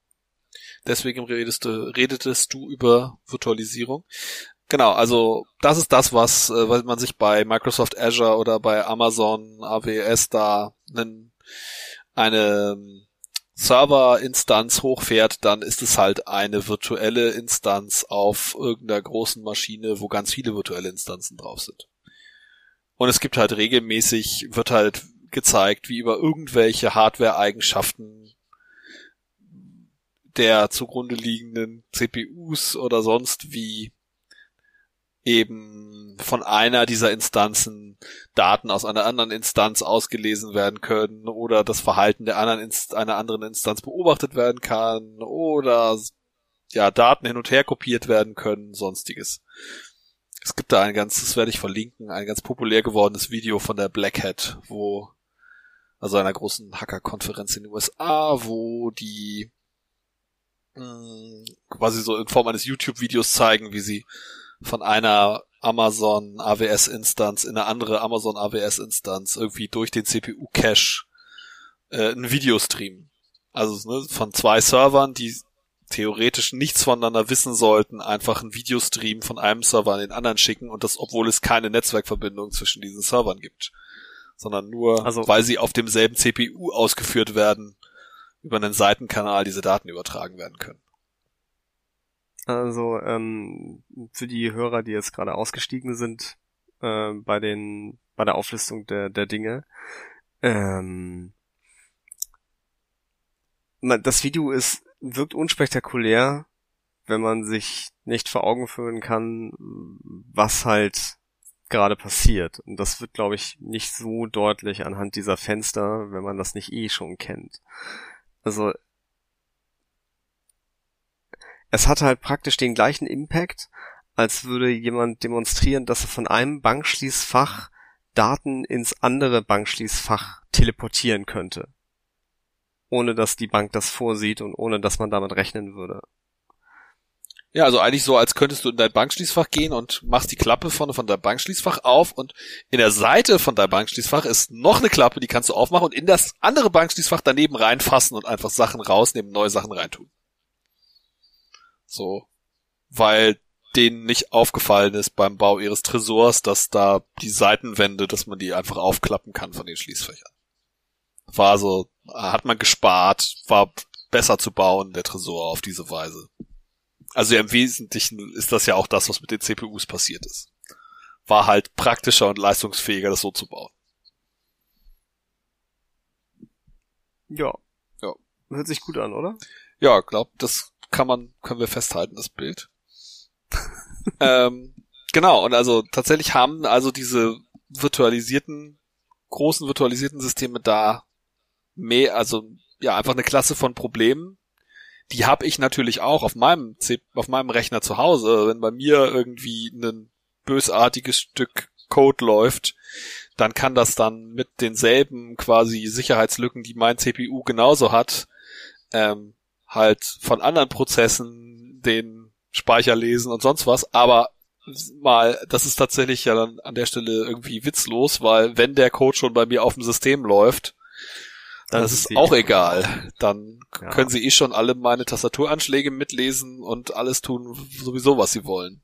Deswegen redest du, redetest du über Virtualisierung. Genau, also das ist das, was, äh, was man sich bei Microsoft Azure oder bei Amazon AWS da einen, eine Server-Instanz hochfährt, dann ist es halt eine virtuelle Instanz auf irgendeiner großen Maschine, wo ganz viele virtuelle Instanzen drauf sind. Und es gibt halt regelmäßig, wird halt gezeigt, wie über irgendwelche Hardware-Eigenschaften der zugrunde liegenden CPUs oder sonst wie eben von einer dieser Instanzen Daten aus einer anderen Instanz ausgelesen werden können oder das Verhalten der anderen Inst einer anderen Instanz beobachtet werden kann oder ja Daten hin und her kopiert werden können, sonstiges. Es gibt da ein ganz, das werde ich verlinken, ein ganz populär gewordenes Video von der Black Hat, wo also einer großen Hacker-Konferenz in den USA, wo die mh, hm, quasi so in Form eines YouTube-Videos zeigen, wie sie von einer Amazon AWS Instanz in eine andere Amazon AWS Instanz irgendwie durch den CPU Cache äh, ein Video streamen. Also ne, von zwei Servern, die theoretisch nichts voneinander wissen sollten, einfach ein Videostream von einem Server an den anderen schicken und das, obwohl es keine Netzwerkverbindung zwischen diesen Servern gibt. Sondern nur, also, weil sie auf demselben CPU ausgeführt werden, über einen Seitenkanal diese Daten übertragen werden können. Also ähm, für die Hörer, die jetzt gerade ausgestiegen sind äh, bei den bei der Auflistung der der Dinge, ähm, das Video ist wirkt unspektakulär, wenn man sich nicht vor Augen führen kann, was halt gerade passiert. Und das wird, glaube ich, nicht so deutlich anhand dieser Fenster, wenn man das nicht eh schon kennt. Also es hat halt praktisch den gleichen Impact, als würde jemand demonstrieren, dass er von einem Bankschließfach Daten ins andere Bankschließfach teleportieren könnte. Ohne dass die Bank das vorsieht und ohne dass man damit rechnen würde. Ja, also eigentlich so, als könntest du in dein Bankschließfach gehen und machst die Klappe vorne von deinem Bankschließfach auf und in der Seite von deinem Bankschließfach ist noch eine Klappe, die kannst du aufmachen und in das andere Bankschließfach daneben reinfassen und einfach Sachen rausnehmen, neue Sachen reintun. So. Weil denen nicht aufgefallen ist beim Bau ihres Tresors, dass da die Seitenwände, dass man die einfach aufklappen kann von den Schließfächern. War so, hat man gespart, war besser zu bauen, der Tresor auf diese Weise. Also im Wesentlichen ist das ja auch das, was mit den CPUs passiert ist. War halt praktischer und leistungsfähiger, das so zu bauen. Ja. Ja. Hört sich gut an, oder? Ja, glaub, das kann man, können wir festhalten, das Bild. ähm, genau, und also tatsächlich haben also diese virtualisierten, großen virtualisierten Systeme da mehr, also ja, einfach eine Klasse von Problemen. Die habe ich natürlich auch auf meinem auf meinem Rechner zu Hause. Wenn bei mir irgendwie ein bösartiges Stück Code läuft, dann kann das dann mit denselben quasi Sicherheitslücken, die mein CPU genauso hat, ähm, halt von anderen Prozessen den Speicher lesen und sonst was, aber mal, das ist tatsächlich ja dann an der Stelle irgendwie witzlos, weil wenn der Code schon bei mir auf dem System läuft, dann ist es auch egal. Dann ja. können sie eh schon alle meine Tastaturanschläge mitlesen und alles tun sowieso, was sie wollen.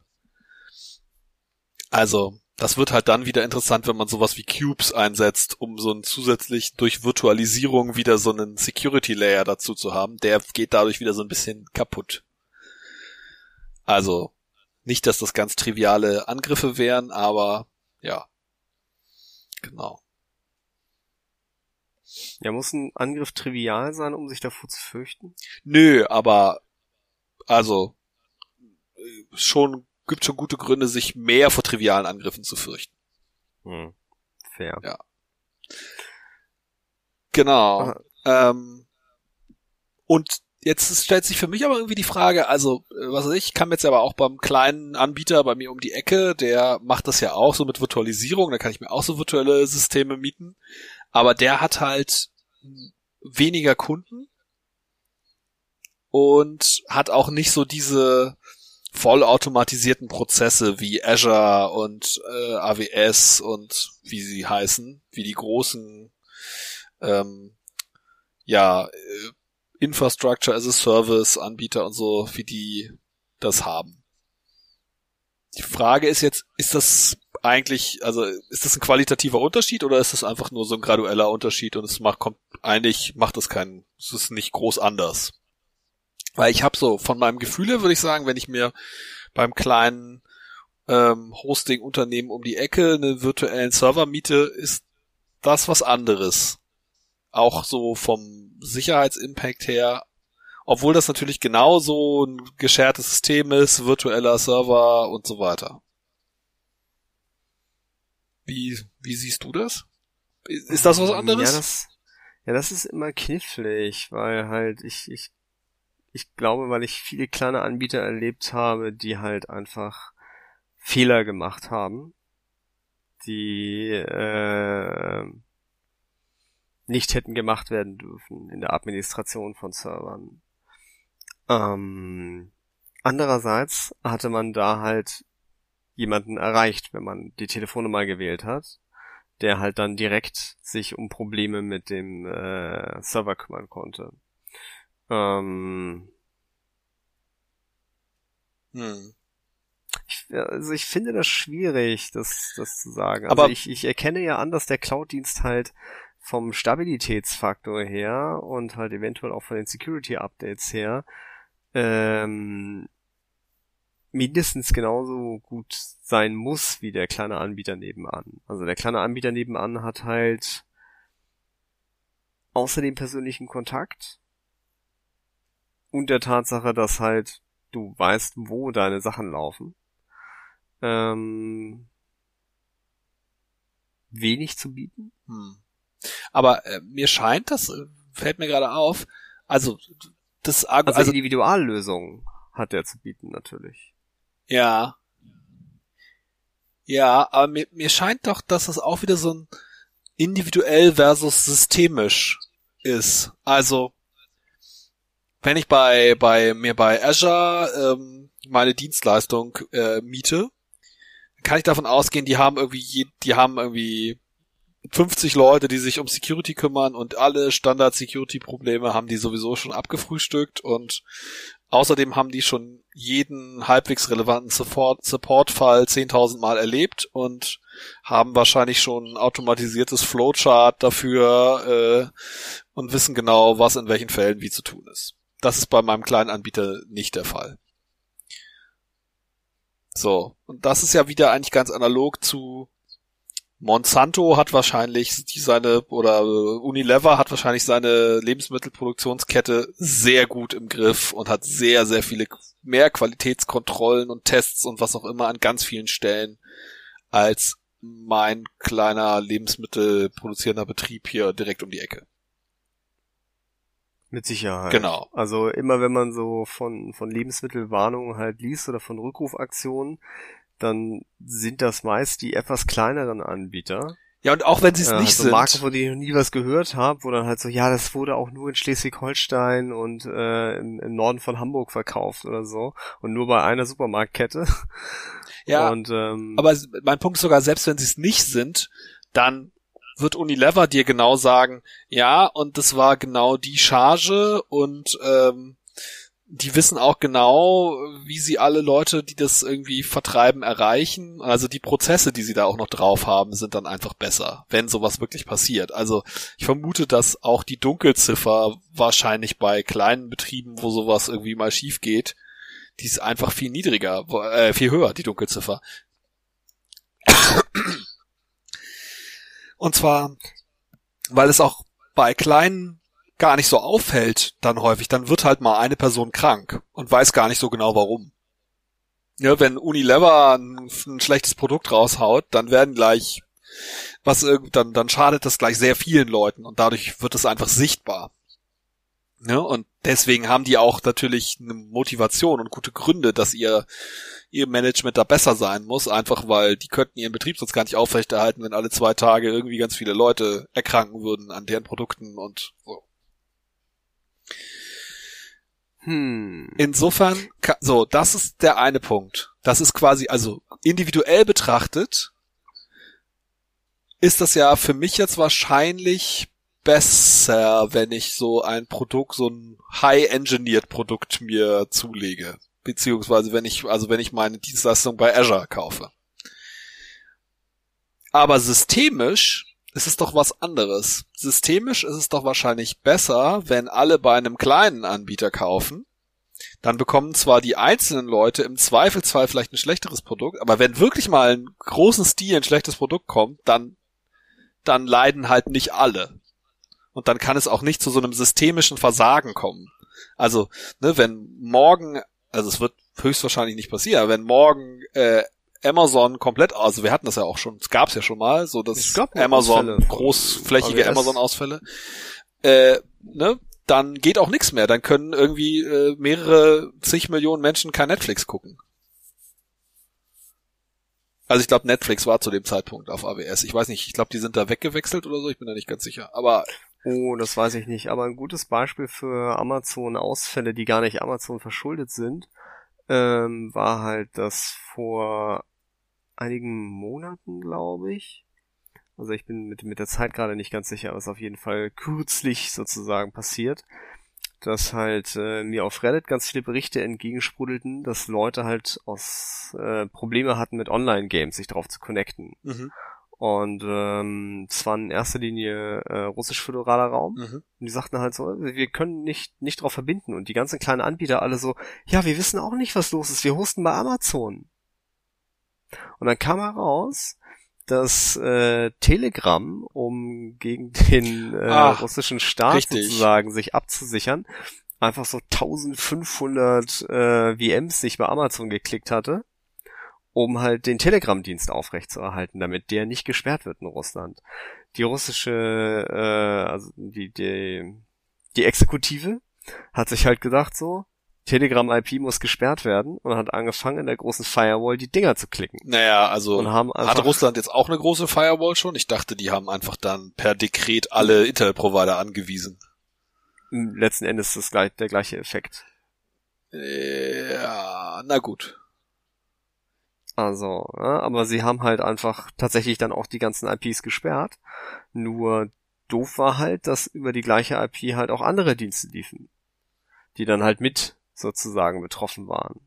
Also, das wird halt dann wieder interessant, wenn man sowas wie Cubes einsetzt, um so einen zusätzlich durch Virtualisierung wieder so einen Security Layer dazu zu haben. Der geht dadurch wieder so ein bisschen kaputt. Also, nicht, dass das ganz triviale Angriffe wären, aber ja. Genau. Ja, muss ein Angriff trivial sein, um sich davor zu fürchten? Nö, aber also schon gibt schon gute Gründe, sich mehr vor trivialen Angriffen zu fürchten. Hm. Fair. Ja. Genau. Ähm, und jetzt stellt sich für mich aber irgendwie die Frage, also, äh, was weiß ich, kann jetzt aber auch beim kleinen Anbieter bei mir um die Ecke, der macht das ja auch so mit Virtualisierung, da kann ich mir auch so virtuelle Systeme mieten, aber der hat halt weniger Kunden und hat auch nicht so diese vollautomatisierten Prozesse wie Azure und äh, AWS und wie sie heißen, wie die großen ähm, ja äh, Infrastructure as a Service Anbieter und so, wie die das haben. Die Frage ist jetzt, ist das eigentlich, also ist das ein qualitativer Unterschied oder ist das einfach nur so ein gradueller Unterschied und es macht, kommt, eigentlich macht das keinen, es ist nicht groß anders. Weil ich habe so von meinem Gefühle würde ich sagen, wenn ich mir beim kleinen ähm, Hosting-Unternehmen um die Ecke einen virtuellen Server miete, ist das was anderes. Auch so vom Sicherheitsimpact her. Obwohl das natürlich genauso ein geschertes System ist, virtueller Server und so weiter. Wie, wie siehst du das? Ist das was anderes? Ja, das, ja, das ist immer knifflig, weil halt ich, ich, ich glaube, weil ich viele kleine Anbieter erlebt habe, die halt einfach Fehler gemacht haben, die äh, nicht hätten gemacht werden dürfen in der Administration von Servern. Ähm, andererseits hatte man da halt jemanden erreicht, wenn man die Telefonnummer gewählt hat, der halt dann direkt sich um Probleme mit dem äh, Server kümmern konnte. Ähm, hm. Ich, also ich finde das schwierig, das, das zu sagen. Also Aber ich, ich erkenne ja an, dass der Cloud-Dienst halt vom Stabilitätsfaktor her und halt eventuell auch von den Security-Updates her ähm, mindestens genauso gut sein muss wie der kleine Anbieter nebenan. Also der kleine Anbieter nebenan hat halt außer dem persönlichen Kontakt und der Tatsache, dass halt du weißt, wo deine Sachen laufen, ähm, wenig zu bieten. Hm. Aber äh, mir scheint, das äh, fällt mir gerade auf, also das Argu also, also Individuallösungen hat er zu bieten natürlich. Ja. Ja, aber mir, mir scheint doch, dass das auch wieder so ein individuell versus systemisch ist. Also wenn ich bei bei mir bei Azure ähm, meine Dienstleistung äh, miete, kann ich davon ausgehen, die haben irgendwie die haben irgendwie 50 Leute, die sich um Security kümmern und alle Standard-Security-Probleme haben die sowieso schon abgefrühstückt und außerdem haben die schon jeden halbwegs relevanten Support-Fall 10.000 Mal erlebt und haben wahrscheinlich schon ein automatisiertes Flowchart dafür äh, und wissen genau, was in welchen Fällen wie zu tun ist. Das ist bei meinem kleinen Anbieter nicht der Fall. So, und das ist ja wieder eigentlich ganz analog zu Monsanto hat wahrscheinlich seine oder Unilever hat wahrscheinlich seine Lebensmittelproduktionskette sehr gut im Griff und hat sehr sehr viele mehr Qualitätskontrollen und Tests und was auch immer an ganz vielen Stellen als mein kleiner Lebensmittelproduzierender Betrieb hier direkt um die Ecke. Mit Sicherheit. Genau. Also immer wenn man so von, von Lebensmittelwarnungen halt liest oder von Rückrufaktionen, dann sind das meist die etwas kleineren Anbieter. Ja, und auch wenn sie es äh, nicht so sind. Marken, von denen ich noch nie was gehört habe, wo dann halt so, ja, das wurde auch nur in Schleswig-Holstein und äh, im, im, Norden von Hamburg verkauft oder so. Und nur bei einer Supermarktkette. Ja, und, ähm, aber mein Punkt ist sogar, selbst wenn sie es nicht sind, dann wird Unilever dir genau sagen, ja, und das war genau die Charge und ähm, die wissen auch genau, wie sie alle Leute, die das irgendwie vertreiben, erreichen. Also die Prozesse, die sie da auch noch drauf haben, sind dann einfach besser, wenn sowas wirklich passiert. Also ich vermute, dass auch die Dunkelziffer wahrscheinlich bei kleinen Betrieben, wo sowas irgendwie mal schief geht, die ist einfach viel niedriger, äh, viel höher, die Dunkelziffer. Und zwar, weil es auch bei kleinen gar nicht so auffällt, dann häufig, dann wird halt mal eine Person krank und weiß gar nicht so genau warum. Ja, wenn Unilever ein, ein schlechtes Produkt raushaut, dann werden gleich was dann dann schadet das gleich sehr vielen Leuten und dadurch wird es einfach sichtbar. Ja, und deswegen haben die auch natürlich eine Motivation und gute Gründe, dass ihr ihr Management da besser sein muss, einfach weil die könnten ihren Betrieb sonst gar nicht aufrechterhalten, wenn alle zwei Tage irgendwie ganz viele Leute erkranken würden an deren Produkten und so. Hm. Insofern, so, das ist der eine Punkt. Das ist quasi, also individuell betrachtet, ist das ja für mich jetzt wahrscheinlich besser, wenn ich so ein Produkt, so ein high-engineered Produkt mir zulege. Beziehungsweise wenn ich, also wenn ich meine Dienstleistung bei Azure kaufe. Aber systemisch ist es doch was anderes. Systemisch ist es doch wahrscheinlich besser, wenn alle bei einem kleinen Anbieter kaufen. Dann bekommen zwar die einzelnen Leute im Zweifelsfall vielleicht ein schlechteres Produkt, aber wenn wirklich mal ein großen Stil ein schlechtes Produkt kommt, dann dann leiden halt nicht alle. Und dann kann es auch nicht zu so einem systemischen Versagen kommen. Also, ne, wenn morgen, also es wird höchstwahrscheinlich nicht passieren, aber wenn morgen äh, Amazon komplett, also wir hatten das ja auch schon, es gab es ja schon mal, so dass Amazon Ausfälle großflächige Amazon-Ausfälle, äh, ne, dann geht auch nichts mehr. Dann können irgendwie äh, mehrere zig Millionen Menschen kein Netflix gucken. Also ich glaube, Netflix war zu dem Zeitpunkt auf AWS. Ich weiß nicht, ich glaube, die sind da weggewechselt oder so, ich bin da nicht ganz sicher. Aber Oh, das weiß ich nicht. Aber ein gutes Beispiel für Amazon-Ausfälle, die gar nicht Amazon verschuldet sind, ähm, war halt, dass vor einigen Monaten, glaube ich, also ich bin mit, mit der Zeit gerade nicht ganz sicher, aber es ist auf jeden Fall kürzlich sozusagen passiert, dass halt äh, mir auf Reddit ganz viele Berichte entgegensprudelten, dass Leute halt aus äh, Probleme hatten mit Online-Games, sich darauf zu connecten. Mhm. Und ähm, zwar in erster Linie äh, russisch-föderaler Raum. Mhm. Und die sagten halt so, wir können nicht nicht drauf verbinden. Und die ganzen kleinen Anbieter alle so, ja, wir wissen auch nicht, was los ist. Wir hosten bei Amazon. Und dann kam heraus, dass äh, Telegram, um gegen den äh, Ach, russischen Staat richtig. sozusagen sich abzusichern, einfach so 1500 äh, VMs sich bei Amazon geklickt hatte um halt den Telegram-Dienst aufrechtzuerhalten, damit der nicht gesperrt wird in Russland. Die russische, äh, also die, die, die Exekutive hat sich halt gedacht so, Telegram-IP muss gesperrt werden und hat angefangen in der großen Firewall die Dinger zu klicken. Naja, also hat Russland jetzt auch eine große Firewall schon? Ich dachte, die haben einfach dann per Dekret alle Internetprovider angewiesen. Letzten Endes ist das der gleiche Effekt. Ja, na gut. Also, ja, aber sie haben halt einfach tatsächlich dann auch die ganzen IPs gesperrt. Nur doof war halt, dass über die gleiche IP halt auch andere Dienste liefen, die dann halt mit sozusagen betroffen waren.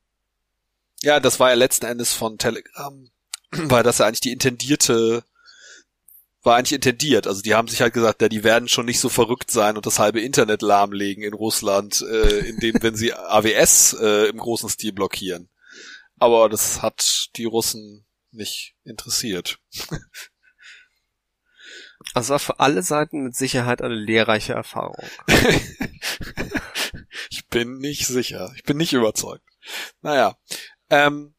Ja, das war ja letzten Endes von Telegram, weil das ja eigentlich die intendierte war eigentlich intendiert. Also die haben sich halt gesagt, ja, die werden schon nicht so verrückt sein und das halbe Internet lahmlegen in Russland, äh, indem wenn sie AWS äh, im großen Stil blockieren. Aber das hat die Russen nicht interessiert. Also war für alle Seiten mit Sicherheit eine lehrreiche Erfahrung. ich bin nicht sicher. Ich bin nicht überzeugt. Naja. Ähm,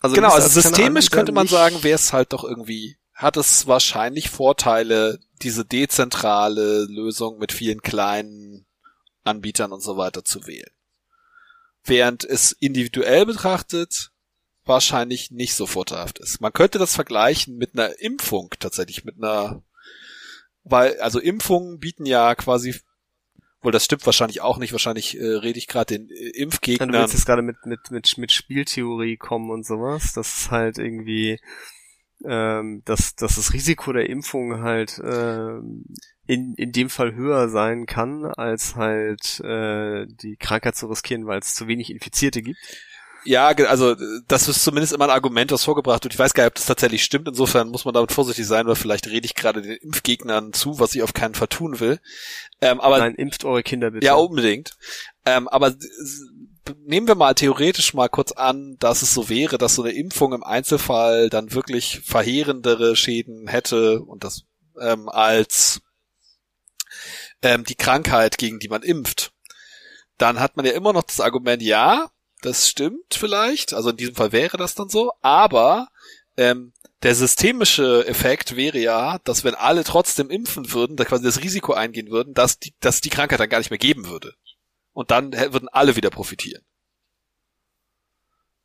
also genau, also systemisch könnte man sagen, wäre es halt doch irgendwie, hat es wahrscheinlich Vorteile, diese dezentrale Lösung mit vielen kleinen Anbietern und so weiter zu wählen während es individuell betrachtet wahrscheinlich nicht so vorteilhaft ist. Man könnte das vergleichen mit einer Impfung tatsächlich, mit einer, weil, also Impfungen bieten ja quasi, wohl das stimmt wahrscheinlich auch nicht, wahrscheinlich äh, rede ich gerade den äh, Impfgegnern. Du willst jetzt gerade mit, mit, mit, mit Spieltheorie kommen und sowas, das ist halt irgendwie, ähm, dass, dass das Risiko der Impfung halt ähm, in, in dem Fall höher sein kann, als halt äh, die Krankheit zu riskieren, weil es zu wenig Infizierte gibt. Ja, also das ist zumindest immer ein Argument, das vorgebracht wird. Ich weiß gar nicht, ob das tatsächlich stimmt. Insofern muss man damit vorsichtig sein, weil vielleicht rede ich gerade den Impfgegnern zu, was ich auf keinen Fall tun will. Ähm, aber Nein, impft eure Kinder bitte. Ja, unbedingt. Ähm, aber nehmen wir mal theoretisch mal kurz an, dass es so wäre, dass so eine Impfung im Einzelfall dann wirklich verheerendere Schäden hätte und das ähm, als ähm, die Krankheit, gegen die man impft, dann hat man ja immer noch das Argument, ja, das stimmt vielleicht, also in diesem Fall wäre das dann so, aber ähm, der systemische Effekt wäre ja, dass wenn alle trotzdem impfen würden, da quasi das Risiko eingehen würden, dass die, dass die Krankheit dann gar nicht mehr geben würde. Und dann würden alle wieder profitieren.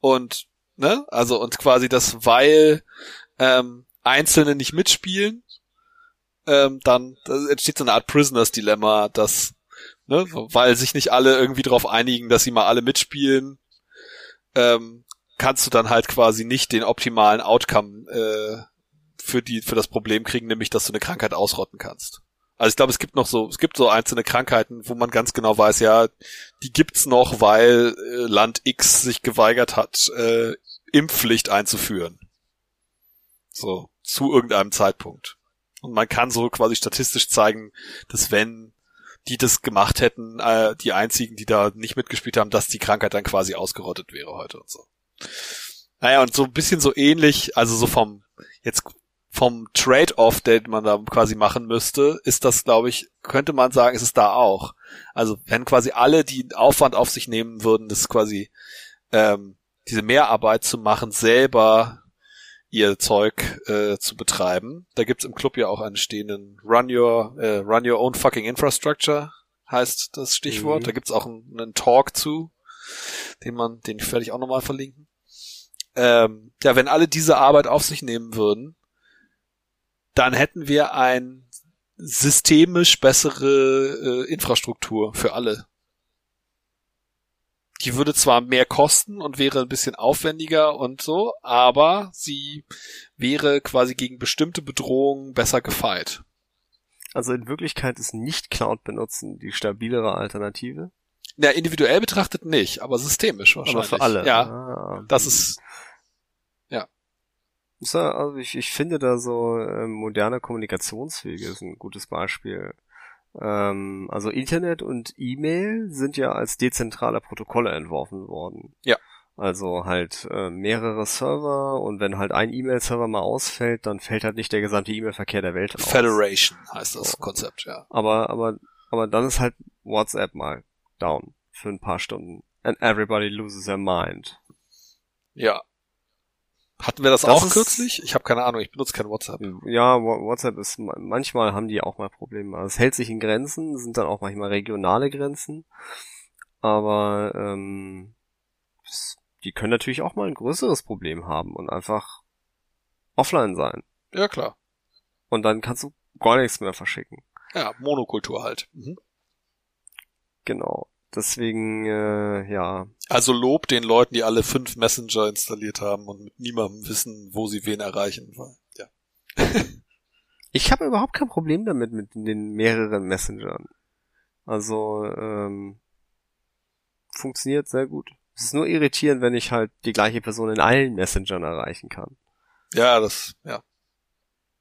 Und, ne, also und quasi das, weil ähm, Einzelne nicht mitspielen, ähm, dann da entsteht so eine Art Prisoners-Dilemma, dass, ne, weil sich nicht alle irgendwie darauf einigen, dass sie mal alle mitspielen, ähm, kannst du dann halt quasi nicht den optimalen Outcome äh, für die für das Problem kriegen, nämlich dass du eine Krankheit ausrotten kannst. Also ich glaube, es gibt noch so, es gibt so einzelne Krankheiten, wo man ganz genau weiß, ja, die gibt's noch, weil äh, Land X sich geweigert hat, äh, Impfpflicht einzuführen. So, zu irgendeinem Zeitpunkt. Und man kann so quasi statistisch zeigen, dass wenn die das gemacht hätten, äh, die einzigen, die da nicht mitgespielt haben, dass die Krankheit dann quasi ausgerottet wäre heute und so. Naja, und so ein bisschen so ähnlich, also so vom, jetzt vom Trade-off, den man da quasi machen müsste, ist das, glaube ich, könnte man sagen, ist es da auch. Also wenn quasi alle die Aufwand auf sich nehmen würden, das quasi ähm, diese Mehrarbeit zu machen, selber ihr Zeug äh, zu betreiben. Da gibt's im Club ja auch einen stehenden Run Your äh, Run Your Own Fucking Infrastructure heißt das Stichwort. Mhm. Da gibt's auch einen, einen Talk zu, den man, den werde ich auch nochmal verlinken. Ähm, ja, wenn alle diese Arbeit auf sich nehmen würden, dann hätten wir ein systemisch bessere äh, Infrastruktur für alle. Die würde zwar mehr kosten und wäre ein bisschen aufwendiger und so, aber sie wäre quasi gegen bestimmte Bedrohungen besser gefeit. Also in Wirklichkeit ist nicht Cloud benutzen die stabilere Alternative? Ja, individuell betrachtet nicht, aber systemisch wahrscheinlich. Aber für alle. Ja, ah, das ist also ich, ich finde da so äh, moderne Kommunikationswege ist ein gutes Beispiel. Ähm, also Internet und E-Mail sind ja als dezentrale Protokolle entworfen worden. Ja. Also halt äh, mehrere Server und wenn halt ein E-Mail-Server mal ausfällt, dann fällt halt nicht der gesamte E-Mail-Verkehr der Welt aus. Federation heißt das. Konzept, ja. Aber, aber, aber dann ist halt WhatsApp mal down für ein paar Stunden. And everybody loses their mind. Ja, hatten wir das, das auch kürzlich? Ich habe keine Ahnung, ich benutze kein WhatsApp. Ja, WhatsApp ist manchmal haben die auch mal Probleme. Also es hält sich in Grenzen, sind dann auch manchmal regionale Grenzen. Aber ähm, die können natürlich auch mal ein größeres Problem haben und einfach offline sein. Ja, klar. Und dann kannst du gar nichts mehr verschicken. Ja, Monokultur halt. Mhm. Genau. Deswegen, äh, ja. Also Lob den Leuten, die alle fünf Messenger installiert haben und mit niemandem wissen, wo sie wen erreichen. Ja. ich habe überhaupt kein Problem damit mit den mehreren Messengern. Also ähm, funktioniert sehr gut. Es ist nur irritierend, wenn ich halt die gleiche Person in allen Messengern erreichen kann. Ja, das, ja.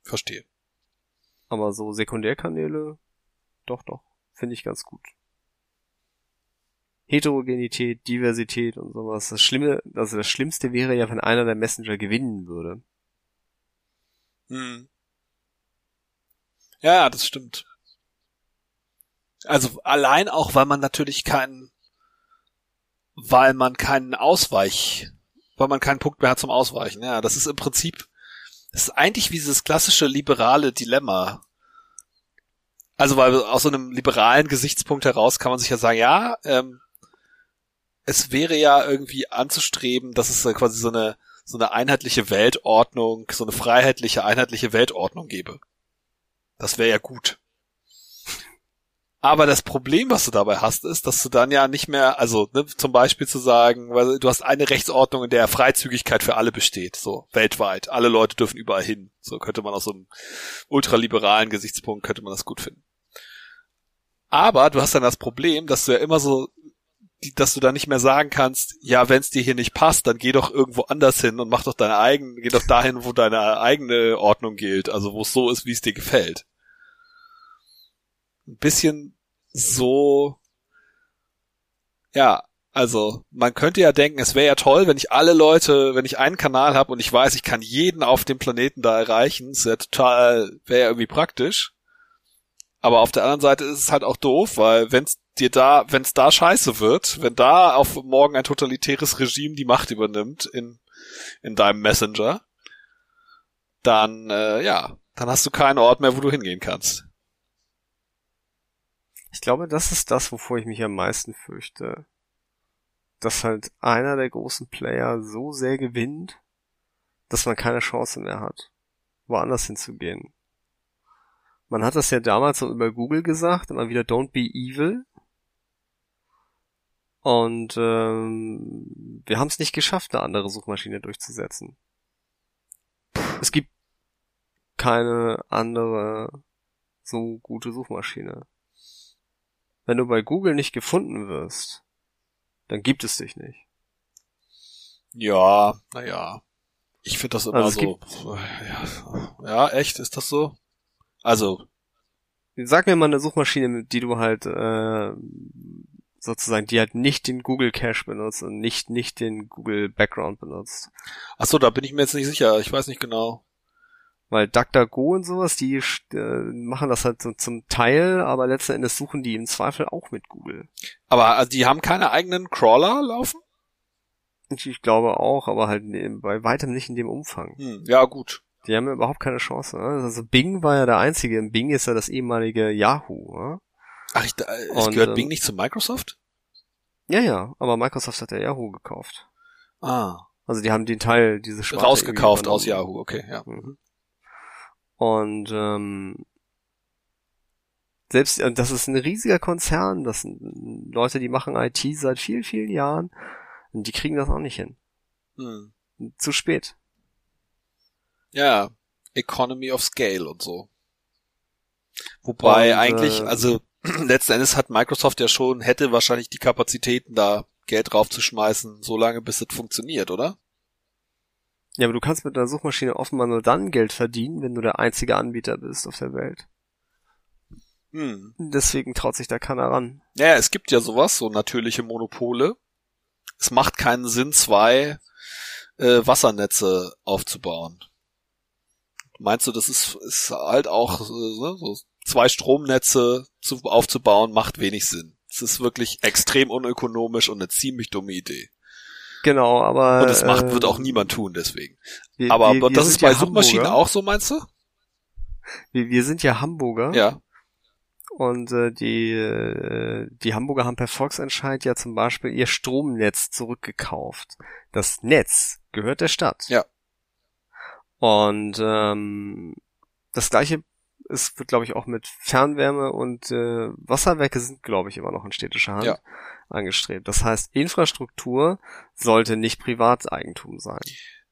Verstehe. Aber so Sekundärkanäle, doch, doch, finde ich ganz gut. Heterogenität, Diversität und sowas. Das Schlimme, also das Schlimmste wäre ja, wenn einer der Messenger gewinnen würde. Hm. Ja, das stimmt. Also allein auch, weil man natürlich keinen, weil man keinen Ausweich, weil man keinen Punkt mehr hat zum Ausweichen. Ja, das ist im Prinzip, das ist eigentlich wie dieses klassische liberale Dilemma. Also weil aus so einem liberalen Gesichtspunkt heraus kann man sich ja sagen, ja, ähm, es wäre ja irgendwie anzustreben, dass es quasi so eine, so eine einheitliche Weltordnung, so eine freiheitliche, einheitliche Weltordnung gäbe. Das wäre ja gut. Aber das Problem, was du dabei hast, ist, dass du dann ja nicht mehr, also ne, zum Beispiel zu sagen, weil du hast eine Rechtsordnung, in der Freizügigkeit für alle besteht, so weltweit. Alle Leute dürfen überall hin. So könnte man aus so einem ultraliberalen Gesichtspunkt könnte man das gut finden. Aber du hast dann das Problem, dass du ja immer so dass du da nicht mehr sagen kannst, ja, wenn es dir hier nicht passt, dann geh doch irgendwo anders hin und mach doch deine eigene, geh doch dahin, wo deine eigene Ordnung gilt, also wo es so ist, wie es dir gefällt. Ein bisschen so, ja, also man könnte ja denken, es wäre ja toll, wenn ich alle Leute, wenn ich einen Kanal habe und ich weiß, ich kann jeden auf dem Planeten da erreichen, es wäre total, wäre ja irgendwie praktisch. Aber auf der anderen Seite ist es halt auch doof, weil wenn's dir da, wenn es da scheiße wird, wenn da auf morgen ein totalitäres Regime die Macht übernimmt in, in deinem Messenger, dann, äh, ja, dann hast du keinen Ort mehr, wo du hingehen kannst. Ich glaube, das ist das, wovor ich mich am meisten fürchte. Dass halt einer der großen Player so sehr gewinnt, dass man keine Chance mehr hat, woanders hinzugehen. Man hat das ja damals so über Google gesagt, immer wieder Don't be evil. Und ähm, wir haben es nicht geschafft, eine andere Suchmaschine durchzusetzen. Es gibt keine andere so gute Suchmaschine. Wenn du bei Google nicht gefunden wirst, dann gibt es dich nicht. Ja, naja. Ich finde das immer also so. Ja, ja, echt, ist das so? Also. Sag mir mal eine Suchmaschine, die du halt äh, sozusagen, die halt nicht den Google Cache benutzt und nicht, nicht den Google Background benutzt. Ach so, da bin ich mir jetzt nicht sicher. Ich weiß nicht genau. Weil DuckDuckGo und sowas, die äh, machen das halt so zum Teil, aber letzten Endes suchen die im Zweifel auch mit Google. Aber also die haben keine eigenen Crawler laufen? Ich glaube auch, aber halt bei weitem nicht in dem Umfang. Hm, ja, gut. Die haben überhaupt keine Chance. Ne? Also Bing war ja der einzige. Bing ist ja das ehemalige Yahoo. Ne? Ach, ich, äh, es gehört ähm, Bing nicht zu Microsoft? Ja, ja, aber Microsoft hat ja Yahoo gekauft. Ah. Also die haben den Teil, diese Sparte Rausgekauft aus Yahoo, okay, ja. Mhm. Und ähm, selbst, das ist ein riesiger Konzern, das sind Leute, die machen IT seit vielen, vielen Jahren und die kriegen das auch nicht hin. Hm. Zu spät. Ja, Economy of Scale und so. Wobei und, eigentlich, äh, also letzten Endes hat Microsoft ja schon, hätte wahrscheinlich die Kapazitäten, da Geld draufzuschmeißen, so lange bis es funktioniert, oder? Ja, aber du kannst mit einer Suchmaschine offenbar nur dann Geld verdienen, wenn du der einzige Anbieter bist auf der Welt. Hm. Deswegen traut sich da keiner ran. Ja, es gibt ja sowas, so natürliche Monopole. Es macht keinen Sinn, zwei äh, Wassernetze aufzubauen. Meinst du, das ist, ist halt auch äh, so zwei Stromnetze zu, aufzubauen, macht wenig Sinn. Es ist wirklich extrem unökonomisch und eine ziemlich dumme Idee. Genau, aber. Und es macht, äh, wird auch niemand tun, deswegen. Wir, aber wir, wir das ist bei ja Suchmaschinen auch so, meinst du? Wir, wir sind ja Hamburger. Ja. Und äh, die, äh, die Hamburger haben per Volksentscheid ja zum Beispiel ihr Stromnetz zurückgekauft. Das Netz gehört der Stadt. Ja. Und ähm, das gleiche ist, wird, glaube ich, auch mit Fernwärme und äh, Wasserwerke sind, glaube ich, immer noch in städtischer Hand ja. angestrebt. Das heißt, Infrastruktur sollte nicht Privateigentum sein.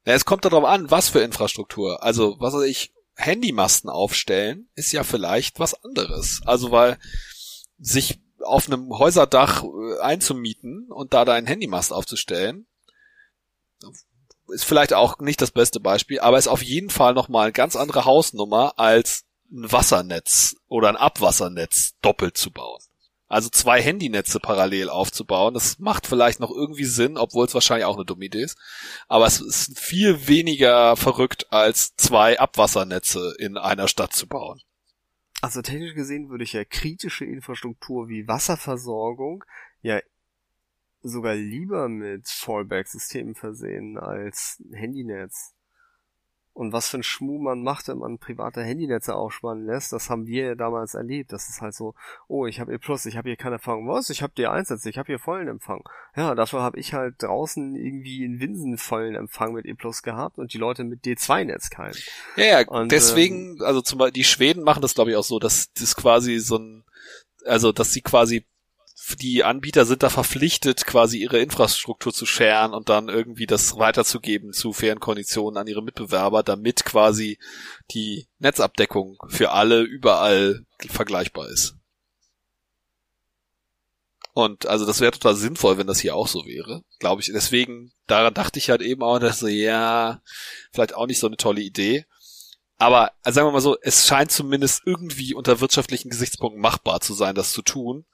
Ja, es kommt darauf an, was für Infrastruktur. Also, was weiß ich, Handymasten aufstellen, ist ja vielleicht was anderes. Also, weil sich auf einem Häuserdach äh, einzumieten und da deinen Handymast aufzustellen, ist vielleicht auch nicht das beste Beispiel, aber ist auf jeden Fall nochmal eine ganz andere Hausnummer als ein Wassernetz oder ein Abwassernetz doppelt zu bauen. Also zwei Handynetze parallel aufzubauen, das macht vielleicht noch irgendwie Sinn, obwohl es wahrscheinlich auch eine dumme Idee ist. Aber es ist viel weniger verrückt, als zwei Abwassernetze in einer Stadt zu bauen. Also technisch gesehen würde ich ja kritische Infrastruktur wie Wasserversorgung ja sogar lieber mit Fallback-Systemen versehen als Handynetz. Und was für ein Schmuh man macht, wenn man private Handynetze aufspannen lässt, das haben wir damals erlebt. Das ist halt so, oh, ich habe E Plus, ich habe hier keinen Empfang. Was? Ich habe D1 ich habe hier vollen Empfang. Ja, dafür habe ich halt draußen irgendwie in Winsen vollen Empfang mit E Plus gehabt und die Leute mit D2-Netz keinen. Ja, ja, und, deswegen, ähm, also zum Beispiel, die Schweden machen das glaube ich auch so, dass das quasi so ein, also dass sie quasi die Anbieter sind da verpflichtet, quasi ihre Infrastruktur zu scheren und dann irgendwie das weiterzugeben zu fairen Konditionen an ihre Mitbewerber, damit quasi die Netzabdeckung für alle überall vergleichbar ist. Und also das wäre total sinnvoll, wenn das hier auch so wäre, glaube ich. Deswegen, daran dachte ich halt eben auch, dass so, ja, vielleicht auch nicht so eine tolle Idee. Aber also sagen wir mal so, es scheint zumindest irgendwie unter wirtschaftlichen Gesichtspunkten machbar zu sein, das zu tun.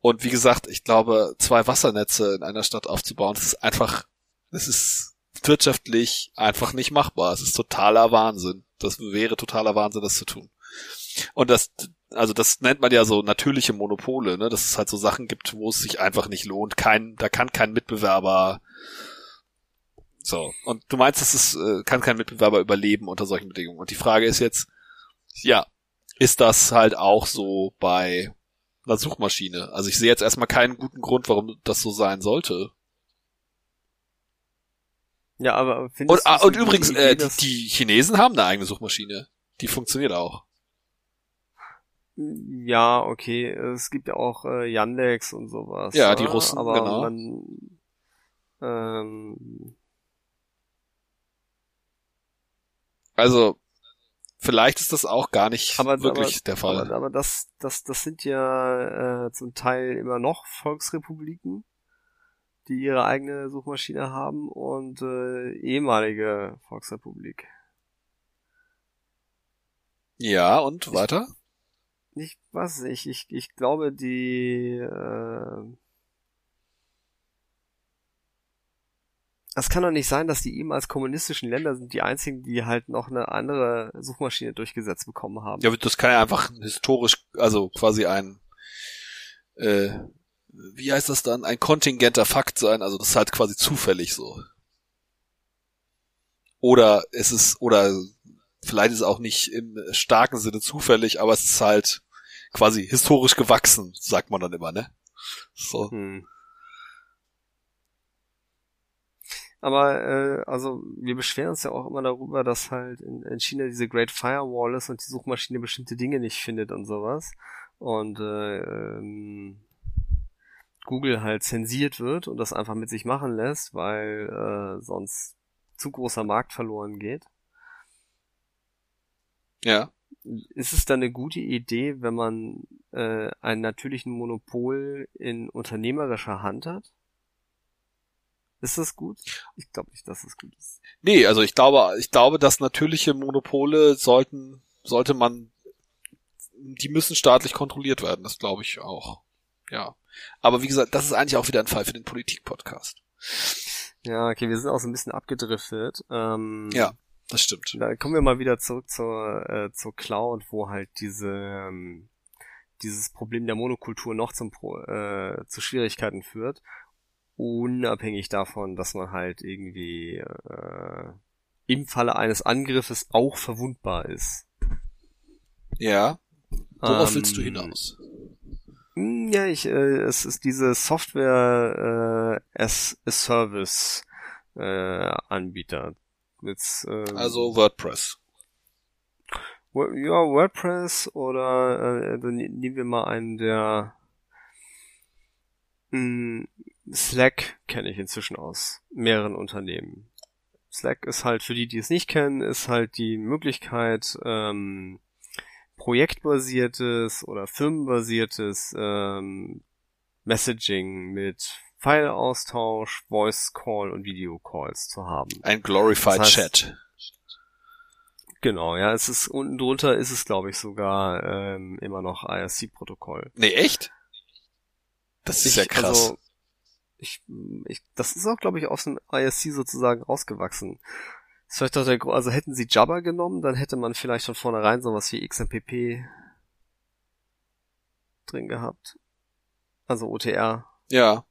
Und wie gesagt, ich glaube, zwei Wassernetze in einer Stadt aufzubauen, das ist einfach, das ist wirtschaftlich einfach nicht machbar. Es ist totaler Wahnsinn. Das wäre totaler Wahnsinn, das zu tun. Und das, also das nennt man ja so natürliche Monopole, ne, dass es halt so Sachen gibt, wo es sich einfach nicht lohnt. Kein, da kann kein Mitbewerber so. Und du meinst, dass es äh, kann kein Mitbewerber überleben unter solchen Bedingungen. Und die Frage ist jetzt, ja, ist das halt auch so bei einer Suchmaschine. Also ich sehe jetzt erstmal keinen guten Grund, warum das so sein sollte. Ja, aber und, ah, und übrigens, Idee, äh, die, die Chinesen haben eine eigene Suchmaschine. Die funktioniert auch. Ja, okay. Es gibt ja auch äh, Yandex und sowas. Ja, die ne? Russen, aber genau. Man, ähm, also Vielleicht ist das auch gar nicht aber, wirklich aber, der Fall. Aber, aber, das, das, das sind ja äh, zum Teil immer noch Volksrepubliken, die ihre eigene Suchmaschine haben und äh, ehemalige Volksrepublik. Ja, und weiter? Ich, ich was ich, ich, ich glaube, die äh, das kann doch nicht sein, dass die ehemals kommunistischen Länder sind die einzigen, die halt noch eine andere Suchmaschine durchgesetzt bekommen haben. Ja, das kann ja einfach historisch, also quasi ein, äh, wie heißt das dann, ein kontingenter Fakt sein, also das ist halt quasi zufällig so. Oder es ist, oder vielleicht ist es auch nicht im starken Sinne zufällig, aber es ist halt quasi historisch gewachsen, sagt man dann immer, ne? So. Hm. Aber äh, also wir beschweren uns ja auch immer darüber, dass halt in, in China diese Great Firewall ist und die Suchmaschine bestimmte Dinge nicht findet und sowas. Und äh, ähm, Google halt zensiert wird und das einfach mit sich machen lässt, weil äh, sonst zu großer Markt verloren geht. Ja. Ist es dann eine gute Idee, wenn man äh, einen natürlichen Monopol in unternehmerischer Hand hat? Ist das gut? Ich glaube nicht, dass es gut ist. Nee, also ich glaube, ich glaube, dass natürliche Monopole sollten, sollte man, die müssen staatlich kontrolliert werden, das glaube ich auch. Ja. Aber wie gesagt, das ist eigentlich auch wieder ein Fall für den Politik-Podcast. Ja, okay, wir sind auch so ein bisschen abgedriftet. Ähm, ja, das stimmt. Da kommen wir mal wieder zurück zur, äh, zur Cloud, wo halt diese, ähm, dieses Problem der Monokultur noch zum Pro, äh, zu Schwierigkeiten führt unabhängig davon, dass man halt irgendwie äh, im Falle eines Angriffes auch verwundbar ist. Ja. Worauf ähm, willst du hinaus? Hm, ja, ich, äh, es ist diese Software äh, as a Service äh, Anbieter. Jetzt, äh, also WordPress. Ja, WordPress oder äh, dann nehmen wir mal einen der mh, hm, Slack kenne ich inzwischen aus mehreren Unternehmen. Slack ist halt für die, die es nicht kennen, ist halt die Möglichkeit, ähm, projektbasiertes oder firmenbasiertes ähm, Messaging mit File-Austausch, Voice Call und Video Calls zu haben. Ein Glorified das heißt, Chat. Genau, ja, es ist unten drunter ist es glaube ich sogar ähm, immer noch IRC-Protokoll. Nee, echt? Das ist ich, ja krass. Also, ich, ich, das ist auch, glaube ich, aus dem ISC sozusagen rausgewachsen. Das ist vielleicht auch der, also hätten sie Jabber genommen, dann hätte man vielleicht von vornherein sowas wie XMPP drin gehabt. Also OTR. Ja.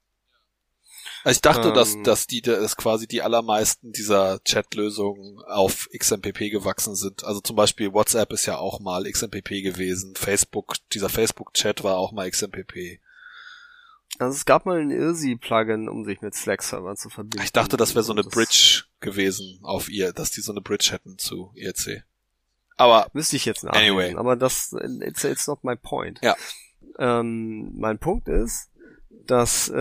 Also ich dachte, ähm, dass, dass die, dass quasi die allermeisten dieser Chat-Lösungen auf XMPP gewachsen sind. Also zum Beispiel WhatsApp ist ja auch mal XMPP gewesen. Facebook, dieser Facebook-Chat war auch mal XMPP. Also es gab mal ein IRSI-Plugin, um sich mit Slack-Servern zu verbinden. Ich dachte, das wäre so eine Bridge gewesen auf ihr, dass die so eine Bridge hätten zu IRC. Aber müsste ich jetzt nachdenken. Anyway. Aber das it's, it's not my point. Ja. Ähm, mein Punkt ist, dass äh,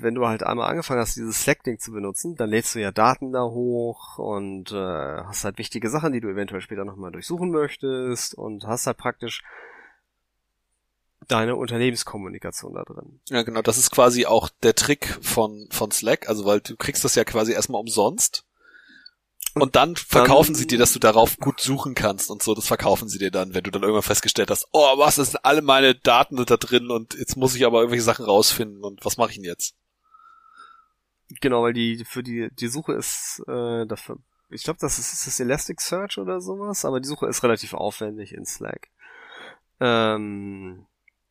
wenn du halt einmal angefangen hast, dieses Slack-Ding zu benutzen, dann lädst du ja Daten da hoch und äh, hast halt wichtige Sachen, die du eventuell später nochmal durchsuchen möchtest und hast halt praktisch deine Unternehmenskommunikation da drin. Ja, genau, das ist quasi auch der Trick von, von Slack, also weil du kriegst das ja quasi erstmal umsonst. Und dann verkaufen dann, sie dir, dass du darauf gut suchen kannst und so. Das verkaufen sie dir dann, wenn du dann irgendwann festgestellt hast, oh, was, das sind alle meine Daten da drin und jetzt muss ich aber irgendwelche Sachen rausfinden und was mache ich denn jetzt? Genau, weil die für die die Suche ist äh, dafür. Ich glaube, das ist, ist das Elasticsearch oder sowas, aber die Suche ist relativ aufwendig in Slack. Ähm,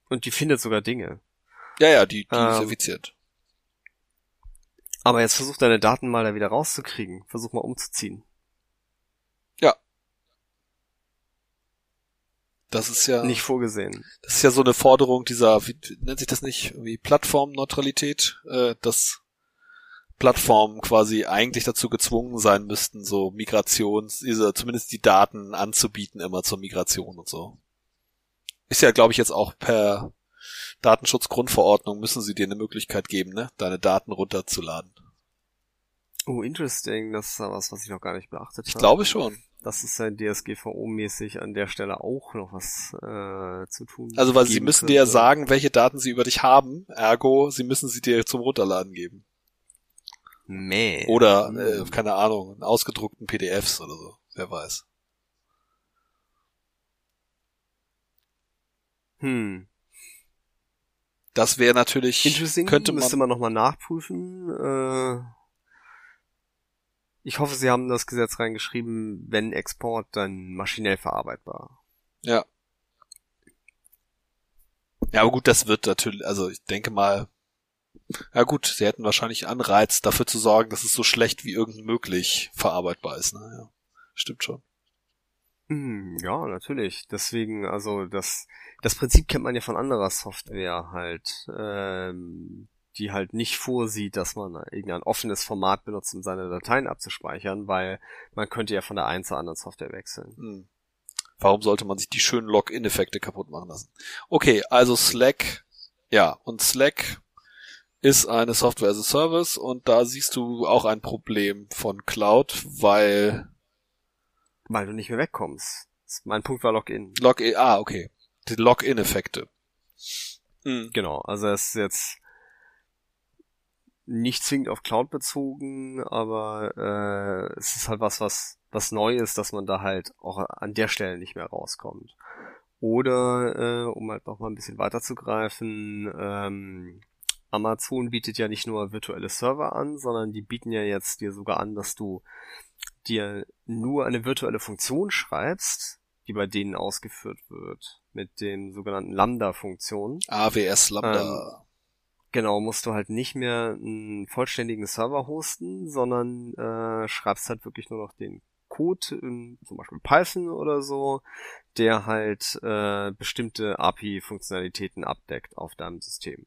und die findet sogar Dinge. Ja, ja, die, die ähm, ist effizient. Aber jetzt versuch deine Daten mal da wieder rauszukriegen. Versuch mal umzuziehen. Ja. Das ist ja. Nicht vorgesehen. Das ist ja so eine Forderung dieser, wie nennt sich das nicht, wie Plattformneutralität, äh, dass Plattformen quasi eigentlich dazu gezwungen sein müssten, so Migrations, diese, zumindest die Daten anzubieten immer zur Migration und so. Ist ja, glaube ich, jetzt auch per Datenschutzgrundverordnung müssen sie dir eine Möglichkeit geben, ne, deine Daten runterzuladen. Oh, interesting. Das ist ja was, was ich noch gar nicht beachtet habe. Ich glaube schon. Das ist ja DSGVO-mäßig an der Stelle auch noch was äh, zu tun. Also, weil sie müssen könnte. dir ja sagen, welche Daten sie über dich haben, ergo, sie müssen sie dir zum Runterladen geben. Meh. Oder, äh, keine Ahnung, ausgedruckten PDFs oder so. Wer weiß. Hm. Das wäre natürlich, könnte man, müsste man nochmal nachprüfen. Äh, Ich hoffe, sie haben das Gesetz reingeschrieben, wenn Export, dann maschinell verarbeitbar. Ja. Ja, aber gut, das wird natürlich, also ich denke mal, ja gut, sie hätten wahrscheinlich Anreiz, dafür zu sorgen, dass es so schlecht wie irgend möglich verarbeitbar ist. Ne? Ja, stimmt schon. Hm, ja, natürlich. Deswegen, also das, das Prinzip kennt man ja von anderer Software halt, ähm, die halt nicht vorsieht, dass man irgendein offenes Format benutzt, um seine Dateien abzuspeichern, weil man könnte ja von der einen zur anderen Software wechseln. Hm. Warum sollte man sich die schönen Login-Effekte kaputt machen lassen? Okay, also Slack, ja, und Slack ist eine Software as a Service und da siehst du auch ein Problem von Cloud, weil weil du nicht mehr wegkommst. Mein Punkt war Login. Login, ah, okay. Die Login-Effekte. Mhm. Genau, also es ist jetzt nicht zwingend auf Cloud bezogen, aber äh, es ist halt was, was, was neu ist, dass man da halt auch an der Stelle nicht mehr rauskommt. Oder, äh, um halt noch mal ein bisschen weiter zu greifen, ähm, Amazon bietet ja nicht nur virtuelle Server an, sondern die bieten ja jetzt dir sogar an, dass du dir nur eine virtuelle Funktion schreibst, die bei denen ausgeführt wird, mit den sogenannten Lambda-Funktionen. AWS Lambda. Ähm, genau, musst du halt nicht mehr einen vollständigen Server hosten, sondern äh, schreibst halt wirklich nur noch den Code in zum Beispiel Python oder so, der halt äh, bestimmte API-Funktionalitäten abdeckt auf deinem System.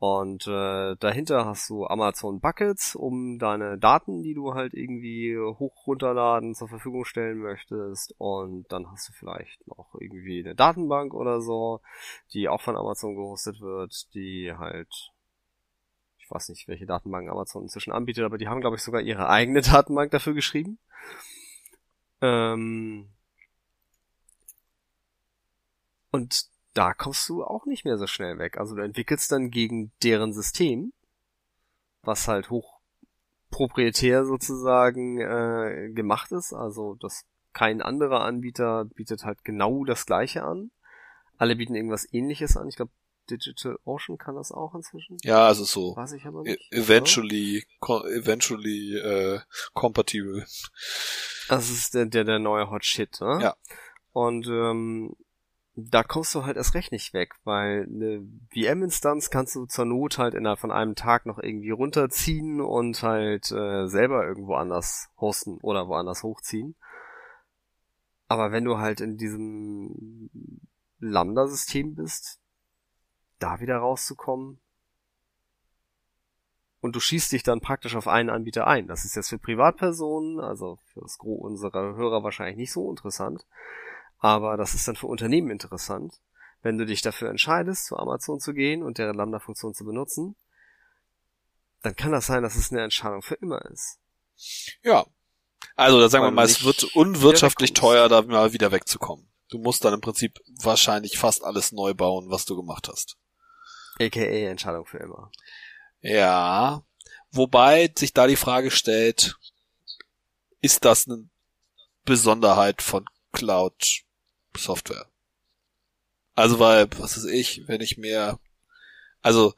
Und äh, dahinter hast du Amazon Buckets, um deine Daten, die du halt irgendwie hoch runterladen zur Verfügung stellen möchtest. Und dann hast du vielleicht noch irgendwie eine Datenbank oder so, die auch von Amazon gehostet wird, die halt ich weiß nicht, welche Datenbank Amazon inzwischen anbietet, aber die haben, glaube ich, sogar ihre eigene Datenbank dafür geschrieben. Ähm und da kommst du auch nicht mehr so schnell weg. Also du entwickelst dann gegen deren System, was halt hoch proprietär sozusagen äh, gemacht ist, also das kein anderer Anbieter bietet halt genau das gleiche an. Alle bieten irgendwas ähnliches an. Ich glaube, Digital Ocean kann das auch inzwischen. Ja, also so. Weiß ich aber e- nicht. Eventually, eventually äh, compatible. Das ist der, der, der neue Hot Shit, ne? Ja. Und ähm, da kommst du halt erst recht nicht weg, weil eine VM-Instanz kannst du zur Not halt innerhalb von einem Tag noch irgendwie runterziehen und halt äh, selber irgendwo anders hosten oder woanders hochziehen. Aber wenn du halt in diesem Lambda-System bist, da wieder rauszukommen, und du schießt dich dann praktisch auf einen Anbieter ein. Das ist jetzt für Privatpersonen, also für das Gros unserer Hörer wahrscheinlich nicht so interessant. Aber das ist dann für Unternehmen interessant, wenn du dich dafür entscheidest, zu Amazon zu gehen und deren Lambda-Funktion zu benutzen, dann kann das sein, dass es eine Entscheidung für immer ist. Ja. Also, da sagen Weil wir mal, es wird unwirtschaftlich teuer, da mal wieder wegzukommen. Du musst dann im Prinzip wahrscheinlich fast alles neu bauen, was du gemacht hast. AKA Entscheidung für immer. Ja. Wobei sich da die Frage stellt, ist das eine Besonderheit von Cloud Software. Also weil, was weiß ich, wenn ich mehr, also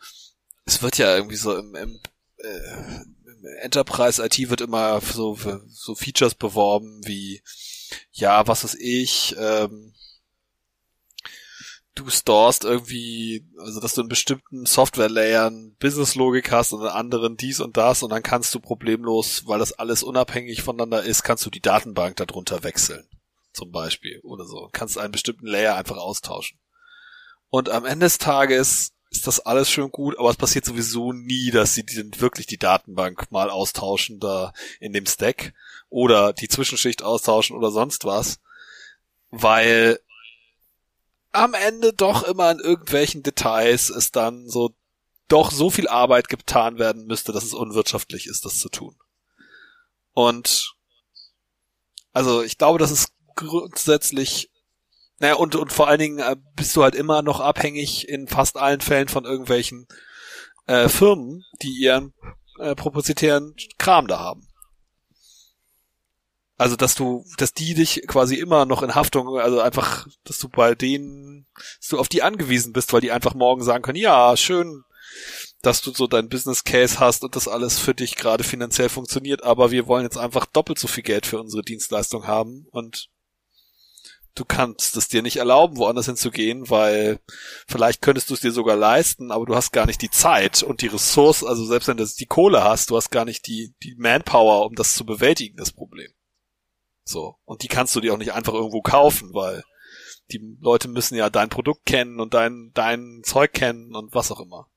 es wird ja irgendwie so im, im, äh, im Enterprise IT wird immer so so Features beworben wie ja, was weiß ich, ähm, du storest irgendwie, also dass du in bestimmten Software-Layern Business-Logik hast und in anderen dies und das und dann kannst du problemlos, weil das alles unabhängig voneinander ist, kannst du die Datenbank darunter wechseln zum Beispiel oder so. Kannst einen bestimmten Layer einfach austauschen. Und am Ende des Tages ist das alles schön gut, aber es passiert sowieso nie, dass sie die, wirklich die Datenbank mal austauschen da in dem Stack oder die Zwischenschicht austauschen oder sonst was, weil am Ende doch immer in irgendwelchen Details es dann so doch so viel Arbeit getan werden müsste, dass es unwirtschaftlich ist, das zu tun. Und also ich glaube, das ist grundsätzlich, naja, und, und vor allen Dingen äh, bist du halt immer noch abhängig in fast allen Fällen von irgendwelchen äh, Firmen, die ihren äh, propositären Kram da haben. Also, dass du, dass die dich quasi immer noch in Haftung, also einfach, dass du bei denen, dass du auf die angewiesen bist, weil die einfach morgen sagen können, ja, schön, dass du so dein Business Case hast und das alles für dich gerade finanziell funktioniert, aber wir wollen jetzt einfach doppelt so viel Geld für unsere Dienstleistung haben und du kannst es dir nicht erlauben, woanders hinzugehen, weil vielleicht könntest du es dir sogar leisten, aber du hast gar nicht die Zeit und die Ressource, also selbst wenn du die Kohle hast, du hast gar nicht die, die Manpower, um das zu bewältigen, das Problem. So. Und die kannst du dir auch nicht einfach irgendwo kaufen, weil die Leute müssen ja dein Produkt kennen und dein, dein Zeug kennen und was auch immer.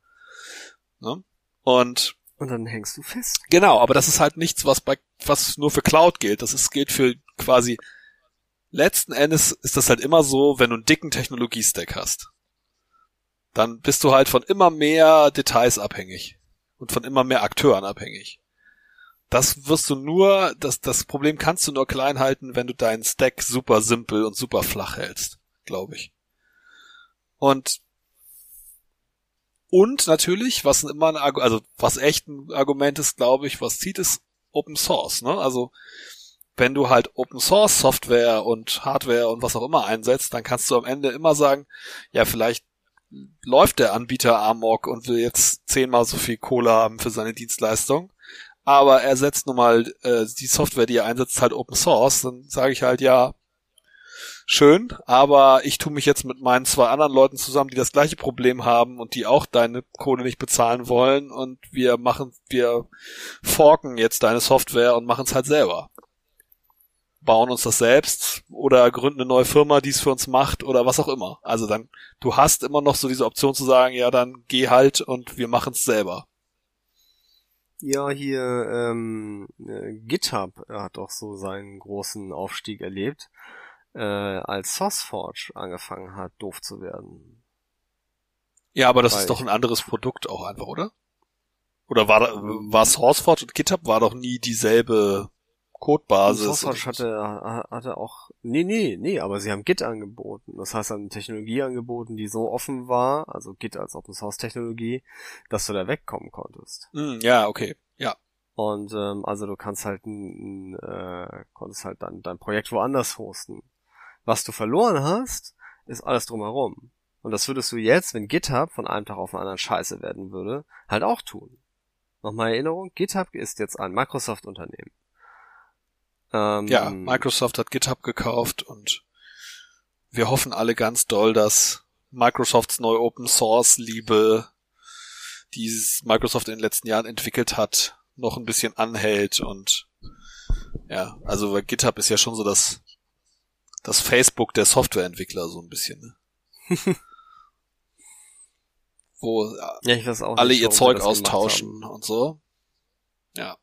Ne? Und und dann hängst du fest. Genau, aber das ist halt nichts, was bei was nur für Cloud gilt. Das ist gilt für quasi letzten Endes ist das halt immer so, wenn du einen dicken Technologiestack hast, dann bist du halt von immer mehr Details abhängig und von immer mehr Akteuren abhängig. Das wirst du nur, das, das Problem kannst du nur klein halten, wenn du deinen Stack super simpel und super flach hältst, glaube ich. Und und natürlich, was immer ein, also was echt ein Argument ist, glaube ich, was zieht, ist Open Source. Ne? Also wenn du halt Open Source Software und Hardware und was auch immer einsetzt, dann kannst du am Ende immer sagen, ja, vielleicht läuft der Anbieter Amok und will jetzt zehnmal so viel Kohle haben für seine Dienstleistung, aber er setzt nun mal äh, die Software, die er einsetzt, halt Open Source, dann sage ich halt, ja, schön, aber ich tue mich jetzt mit meinen zwei anderen Leuten zusammen, die das gleiche Problem haben und die auch deine Kohle nicht bezahlen wollen. Und wir machen, wir forken jetzt deine Software und machen es halt selber. Bauen uns das selbst oder gründen eine neue Firma, die es für uns macht oder was auch immer. Also dann, du hast immer noch so diese Option zu sagen, ja, dann geh halt und wir machen es selber. Ja, hier ähm, äh, GitHub hat doch so seinen großen Aufstieg erlebt äh, als SourceForge angefangen hat, doof zu werden. Ja, aber das Weil ist doch ein anderes Produkt auch einfach, oder? Oder war, war SourceForge und GitHub war doch nie dieselbe Codebasis? SourceForge hatte, hatte auch, nee, nee, nee, aber sie haben Git angeboten. Das heißt, eine Technologie angeboten, die so offen war, also Git als Open Source Technologie, dass du da wegkommen konntest. Mm, ja, okay, ja. Und ähm, also du kannst halt ein, äh, konntest halt dein, dein Projekt woanders hosten. Was du verloren hast, ist alles drumherum. Und das würdest du jetzt, wenn GitHub von einem Tag auf den anderen scheiße werden würde, halt auch tun. Nochmal Erinnerung, GitHub ist jetzt ein Microsoft-Unternehmen. Ähm, ja, Microsoft hat GitHub gekauft und wir hoffen alle ganz doll, dass Microsofts neue Open Source Liebe, die Microsoft in den letzten Jahren entwickelt hat, noch ein bisschen anhält und ja, also GitHub ist ja schon so das das Facebook der Softwareentwickler so ein bisschen. Ne? Wo ja, alle nicht, ihr Zeug austauschen und so. Ja.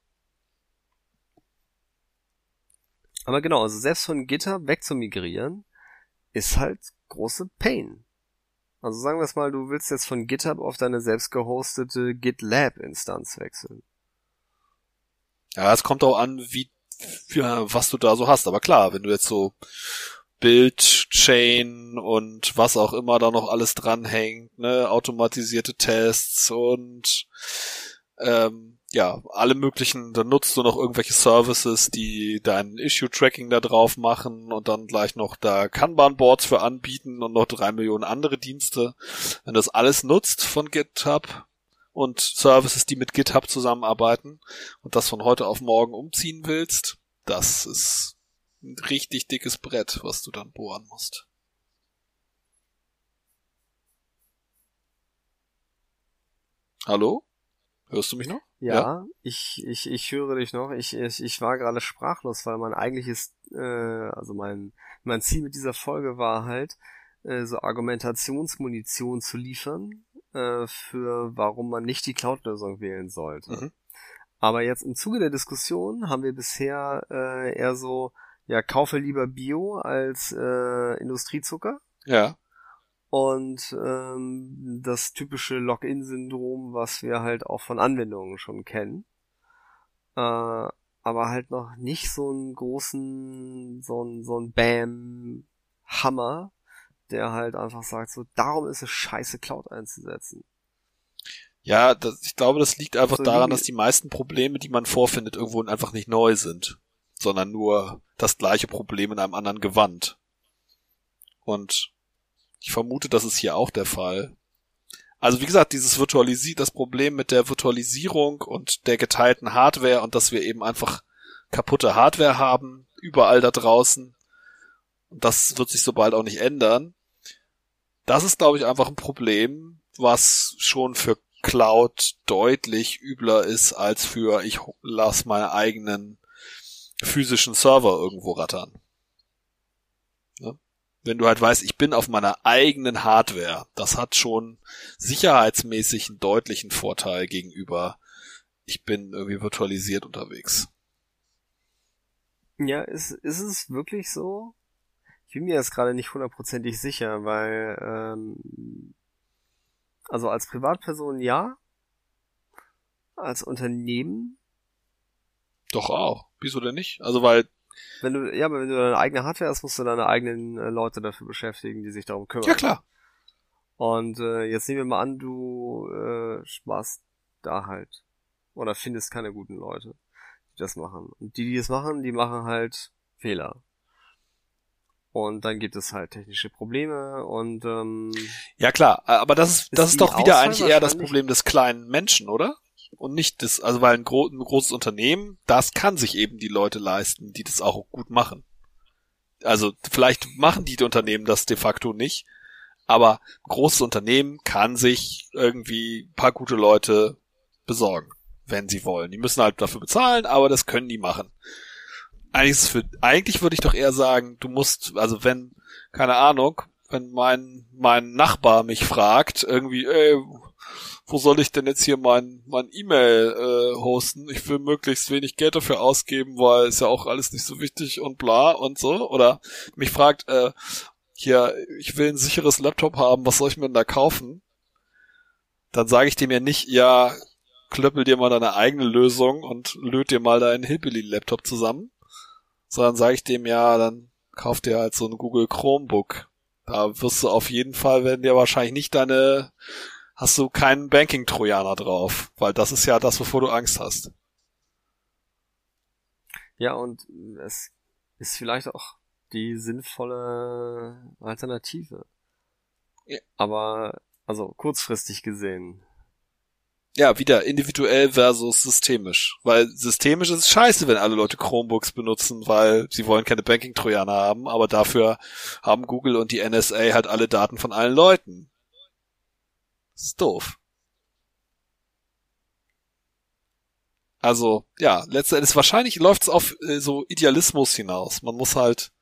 Aber genau, also selbst von GitHub weg zu migrieren, ist halt große Pain. Also sagen wir es mal, du willst jetzt von GitHub auf deine selbst gehostete GitLab-Instanz wechseln. Ja, es kommt auch an, wie ja, was du da so hast. Aber klar, wenn du jetzt so Bildchain und was auch immer da noch alles dranhängt, ne, automatisierte Tests und ähm, ja, alle möglichen, dann nutzt du noch irgendwelche Services, die dein Issue-Tracking da drauf machen und dann gleich noch da Kanban-Boards für anbieten und noch drei Millionen andere Dienste. Wenn du das alles nutzt von GitHub und Services, die mit GitHub zusammenarbeiten und das von heute auf morgen umziehen willst, das ist ein richtig dickes Brett, was du dann bohren musst. Hallo? Hörst du mich noch? Ja, ja, Ich, ich, ich höre dich noch. Ich, ich, ich war gerade sprachlos, weil mein eigentliches, äh, also mein, mein Ziel mit dieser Folge war halt, äh, so Argumentationsmunition zu liefern, äh, für warum man nicht die Cloud-Lösung wählen sollte. Mhm. Aber jetzt im Zuge der Diskussion haben wir bisher äh, eher so, ja, kaufe lieber Bio als äh, Industriezucker. Ja. Und ähm, das typische Login-Syndrom, was wir halt auch von Anwendungen schon kennen. Äh, aber halt noch nicht so einen großen, so ein, so ein Bam-Hammer, der halt einfach sagt, so, darum ist es scheiße, Cloud einzusetzen. Ja, das, ich glaube, das liegt einfach so daran, dass die meisten Probleme, die man vorfindet, irgendwo einfach nicht neu sind, sondern nur das gleiche Problem in einem anderen Gewand. Und ich vermute, das ist hier auch der Fall. Also wie gesagt, dieses Virtualisi das Problem mit der Virtualisierung und der geteilten Hardware und dass wir eben einfach kaputte Hardware haben, überall da draußen. Und das wird sich so bald auch nicht ändern. Das ist, glaube ich, einfach ein Problem, was schon für Cloud deutlich übler ist als für ich lass meine eigenen physischen Server irgendwo rattern. Wenn du halt weißt, ich bin auf meiner eigenen Hardware, das hat schon sicherheitsmäßig einen deutlichen Vorteil gegenüber ich bin irgendwie virtualisiert unterwegs. Ja, ist, ist es wirklich so? Ich bin mir jetzt gerade nicht hundertprozentig sicher, weil ähm, also als Privatperson ja. Als Unternehmen? Doch auch. Wieso denn nicht? Also weil. Wenn du, ja, aber wenn du deine eigene Hardware hast, musst du deine eigenen äh, Leute dafür beschäftigen, die sich darum kümmern. Ja, klar. Und äh, jetzt nehmen wir mal an, du äh, sparst da halt. Oder findest keine guten Leute, die das machen. Und die, die das machen, die machen halt Fehler. Und dann gibt es halt technische Probleme und ähm, ja klar, aber das ist, das ist doch wieder eigentlich eher das Problem des kleinen Menschen, oder? Und nicht das, also weil ein, gro ein großes Unternehmen, das kann sich eben die Leute leisten, die das auch gut machen. Also vielleicht machen die Unternehmen das de facto nicht, aber ein großes Unternehmen kann sich irgendwie ein paar gute Leute besorgen, wenn sie wollen. Die müssen halt dafür bezahlen, aber das können die machen eigentlich, für, eigentlich würde ich doch eher sagen, du musst, also wenn, keine Ahnung, wenn mein, mein Nachbar mich fragt, irgendwie, ey, wo soll ich denn jetzt hier mein, mein E-Mail äh, hosten? Ich will möglichst wenig Geld dafür ausgeben, weil ist ja auch alles nicht so wichtig und bla und so. Oder mich fragt, äh, hier, ich will ein sicheres Laptop haben, was soll ich mir denn da kaufen? Dann sage ich dem ja nicht, ja, klöppel dir mal deine eigene Lösung und löt dir mal deinen Hillbilly-Laptop zusammen sondern sage ich dem ja, dann kauf dir halt so ein Google Chromebook. Da wirst du auf jeden Fall, werden dir wahrscheinlich nicht deine, hast du keinen Banking-Trojaner drauf, weil das ist ja das, wovor du Angst hast. Ja, und es ist vielleicht auch die sinnvolle Alternative. Ja. Aber, also kurzfristig gesehen, ja, wieder individuell versus systemisch. Weil systemisch ist es scheiße, wenn alle Leute Chromebooks benutzen, weil sie wollen keine Banking-Trojaner haben, aber dafür haben Google und die NSA halt alle Daten von allen Leuten. Ist doof. Also, ja, letzten Endes wahrscheinlich läuft es auf äh, so Idealismus hinaus. Man muss halt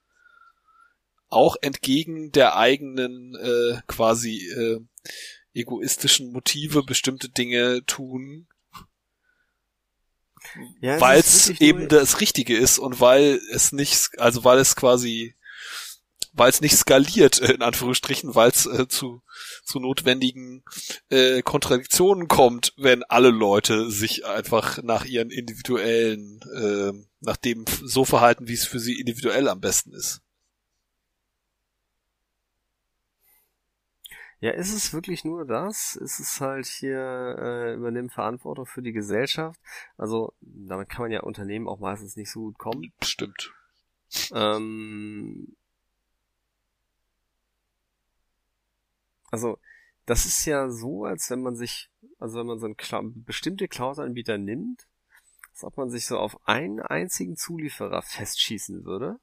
auch entgegen der eigenen äh, quasi äh, egoistischen Motive bestimmte Dinge tun, ja, weil es eben das Richtige ist und weil es nicht, also weil es quasi, weil es nicht skaliert, in Anführungsstrichen, weil es äh, zu, zu notwendigen äh, Kontradiktionen kommt, wenn alle Leute sich einfach nach ihren individuellen, äh, nach dem so verhalten, wie es für sie individuell am besten ist. Ja, ist es wirklich nur das? Ist es halt hier äh, übernehmen Verantwortung für die Gesellschaft? Also damit kann man ja Unternehmen auch meistens nicht so gut kommen. Stimmt. Ähm, also das ist ja so, als wenn man sich, also wenn man so einen Cloud, bestimmte Cloud-Anbieter nimmt, als ob man sich so auf einen einzigen Zulieferer festschießen würde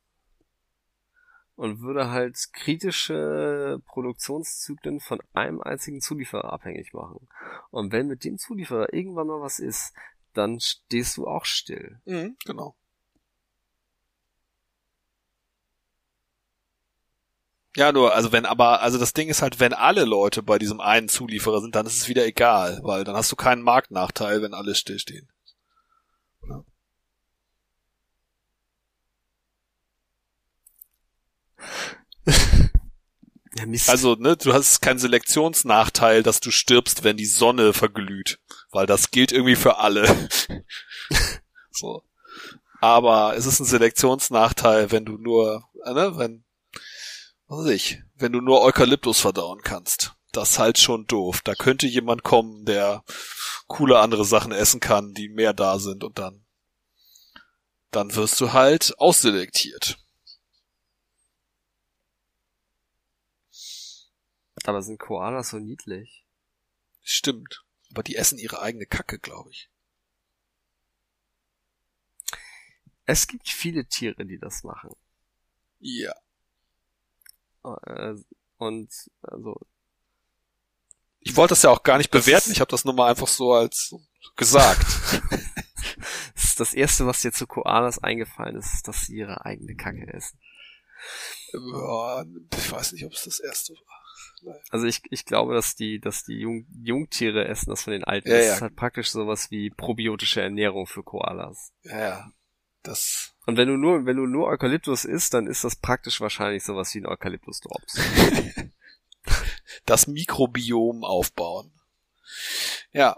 und würde halt kritische Produktionszyklen von einem einzigen Zulieferer abhängig machen. Und wenn mit dem Zulieferer irgendwann mal was ist, dann stehst du auch still. Mhm, genau. Ja, nur, also wenn aber, also das Ding ist halt, wenn alle Leute bei diesem einen Zulieferer sind, dann ist es wieder egal, weil dann hast du keinen Marktnachteil, wenn alle stillstehen. Ja. Ja. Also, ne, du hast keinen Selektionsnachteil, dass du stirbst, wenn die Sonne verglüht, weil das gilt irgendwie für alle. so. Aber es ist ein Selektionsnachteil, wenn du nur, ne, wenn, was weiß ich, wenn du nur Eukalyptus verdauen kannst. Das ist halt schon doof. Da könnte jemand kommen, der coole andere Sachen essen kann, die mehr da sind und dann, dann wirst du halt ausselektiert. Aber sind Koalas so niedlich? Stimmt. Aber die essen ihre eigene Kacke, glaube ich. Es gibt viele Tiere, die das machen. Ja. Äh, Und also Ich wollte das ja auch gar nicht bewerten. Ich habe das nur mal einfach so als gesagt. das ist das erste, was dir zu Koalas eingefallen ist, ist, dass sie ihre eigene Kacke essen. ja, ich weiß nicht, ob es das erste war. Also ich, ich glaube, dass die, dass die Jung, Jungtiere essen das von den Alten. Ja, das ja. ist halt praktisch sowas wie probiotische Ernährung für Koalas. Ja, ja. Das. Und wenn du nur, wenn du nur Eukalyptus isst, dann ist das praktisch wahrscheinlich sowas wie ein Eukalyptus-Drops. das Mikrobiom aufbauen. Ja.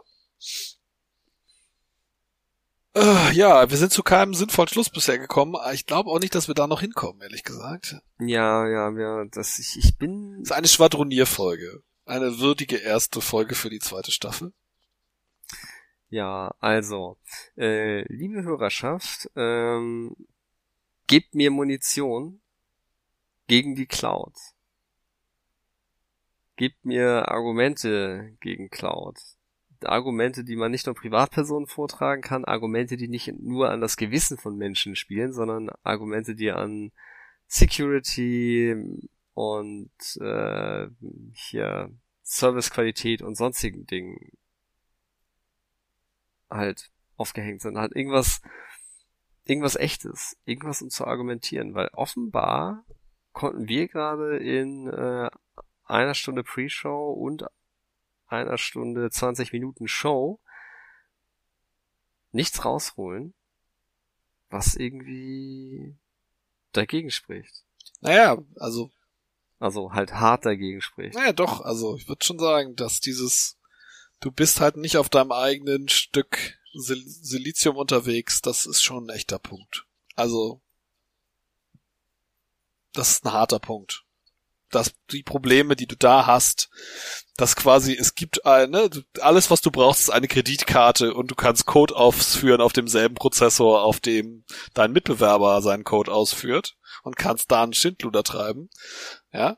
Äh, Ja, wir sind zu keinem sinnvollen Schluss bisher gekommen. Ich glaube auch nicht, dass wir da noch hinkommen, ehrlich gesagt. ja, ja, ja, das, ich, ich bin, Das ist eine Schwadronierfolge. Eine würdige erste Folge für die zweite Staffel. Ja, also, äh, liebe Hörerschaft, ähm, gebt mir Munition gegen die Cloud. Gebt mir Argumente gegen Cloud. Argumente, die man nicht nur Privatpersonen vortragen kann, Argumente, die nicht nur an das Gewissen von Menschen spielen, sondern Argumente, die an Security und äh, hier Servicequalität und sonstigen Dingen halt aufgehängt sind. Halt irgendwas, irgendwas echtes, irgendwas um zu argumentieren, weil offenbar konnten wir gerade in äh, einer Stunde Pre-Show und einer Stunde 20 Minuten Show nichts rausholen, was irgendwie dagegen spricht. Naja, also, Also halt hart dagegen spricht. naja, doch, also ich würde schon sagen, dass dieses, du bist halt nicht auf deinem eigenen Stück Sil Silizium unterwegs, das ist schon ein echter Punkt. Also, das ist ein harter Punkt. Dass die Probleme, die du da hast, dass quasi, es gibt eine, alles was du brauchst, ist eine Kreditkarte und du kannst Code ausführen auf demselben Prozessor, auf dem dein Mitbewerber seinen Code ausführt und kannst da einen Schindluder treiben. Ja,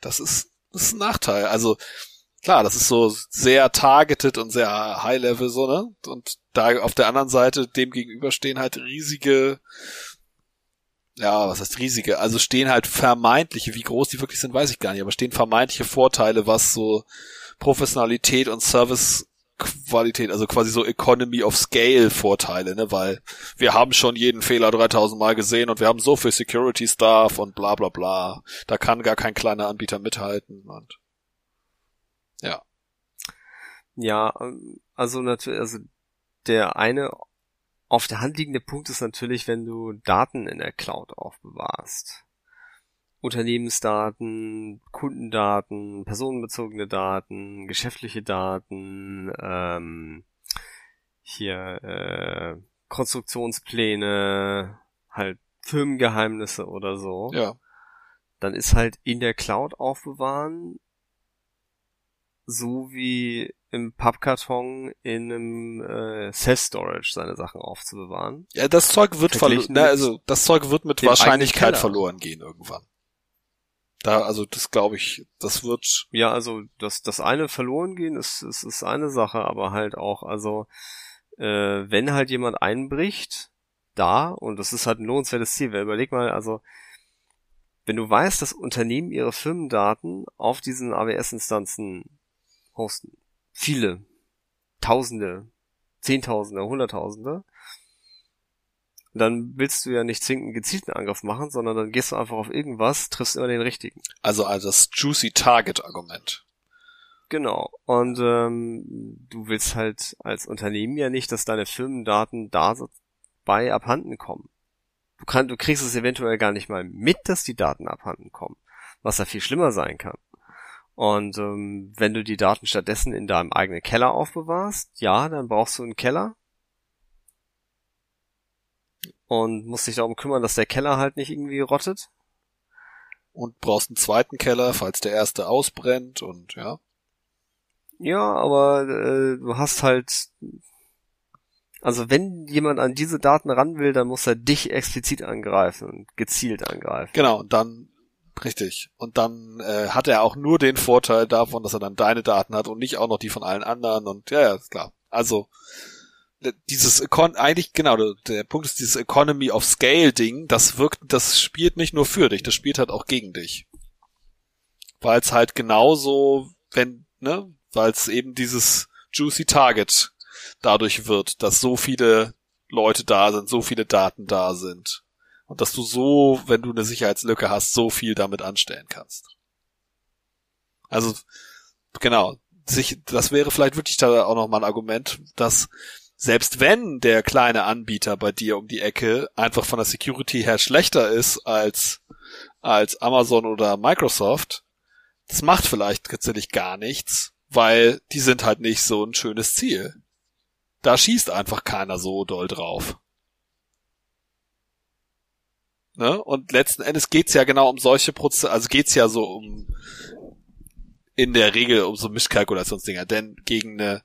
das ist, das ist ein Nachteil. Also, klar, das ist so sehr targeted und sehr high level so, ne? Und da auf der anderen Seite dem gegenüber stehen halt riesige, ja, was heißt riesige? Also stehen halt vermeintliche, wie groß die wirklich sind, weiß ich gar nicht, aber stehen vermeintliche Vorteile, was so Professionalität und Servicequalität, also quasi so Economy of Scale Vorteile, ne, weil wir haben schon jeden Fehler 3000 Mal gesehen und wir haben so viel Security Staff und bla bla bla. Da kann gar kein kleiner Anbieter mithalten und. Ja, ähm, also natürlich, also der eine auf der Hand liegende Punkt ist natürlich, wenn du Daten in der Cloud aufbewahrst. Unternehmensdaten, Kundendaten, personenbezogene Daten, geschäftliche Daten, ähm, hier äh, Konstruktionspläne, halt Firmengeheimnisse oder so Ja. dann ist halt in der Cloud aufbewahren, so wie im Pappkarton in einem äh, Self-Storage seine Sachen aufzubewahren. Ja, das Zeug wird verloren, ne, also das Zeug wird mit Wahrscheinlichkeit verloren gehen irgendwann. Da, also das glaube ich, das wird, Ja, also das, das eine verloren gehen ist, ist, ist eine Sache, aber halt auch, also äh, wenn halt jemand einbricht, da, und das ist halt ein lohnenswertes Ziel, weil überleg mal, also wenn du weißt, dass Unternehmen ihre Firmendaten auf diesen AWS-Instanzen hosten, viele, Tausende, Zehntausende, Hunderttausende, dann willst du ja nicht zwingend einen gezielten Angriff machen, sondern dann gehst du einfach auf irgendwas, triffst immer den richtigen. also, also das Juicy Target Argument. Genau. Und ähm, du willst halt als Unternehmen ja nicht, dass deine Firmendaten da so bei abhanden kommen. Du, kann, du kriegst es eventuell gar nicht mal mit, dass die Daten abhanden kommen, was ja viel schlimmer sein kann. Und ähm, wenn du die Daten stattdessen in deinem eigenen Keller aufbewahrst, ja, dann brauchst du einen Keller und musst dich darum kümmern, dass der Keller halt nicht irgendwie rottet. Und brauchst einen zweiten Keller, falls der erste ausbrennt und ja. Ja, aber äh, du hast halt, also wenn jemand an diese Daten ran will, dann muss er dich explizit angreifen und gezielt angreifen. Genau, und dann Richtig. Und dann äh, hat er auch nur den Vorteil davon, dass er dann deine Daten hat und nicht auch noch die von allen anderen. Und ja, ja, klar. Also dieses Econ eigentlich genau der, der Punkt ist dieses Economy of Scale Ding. Das wirkt, das spielt nicht nur für dich, das spielt halt auch gegen dich, weil es halt genauso, wenn ne, weil es eben dieses juicy Target dadurch wird, dass so viele Leute da sind, so viele Daten da sind. Und dass du so, wenn du eine Sicherheitslücke hast, so viel damit anstellen kannst. Also, genau. Sich, das wäre vielleicht wirklich da auch nochmal ein Argument, dass selbst wenn der kleine Anbieter bei dir um die Ecke einfach von der Security her schlechter ist als, als Amazon oder Microsoft, das macht vielleicht tatsächlich gar nichts, weil die sind halt nicht so ein schönes Ziel. Da schießt einfach keiner so doll drauf. Ne? Und letzten Endes geht's ja genau um solche Prozesse, also geht's ja so um in der Regel um so Mischkalkulationsdinger, denn gegen eine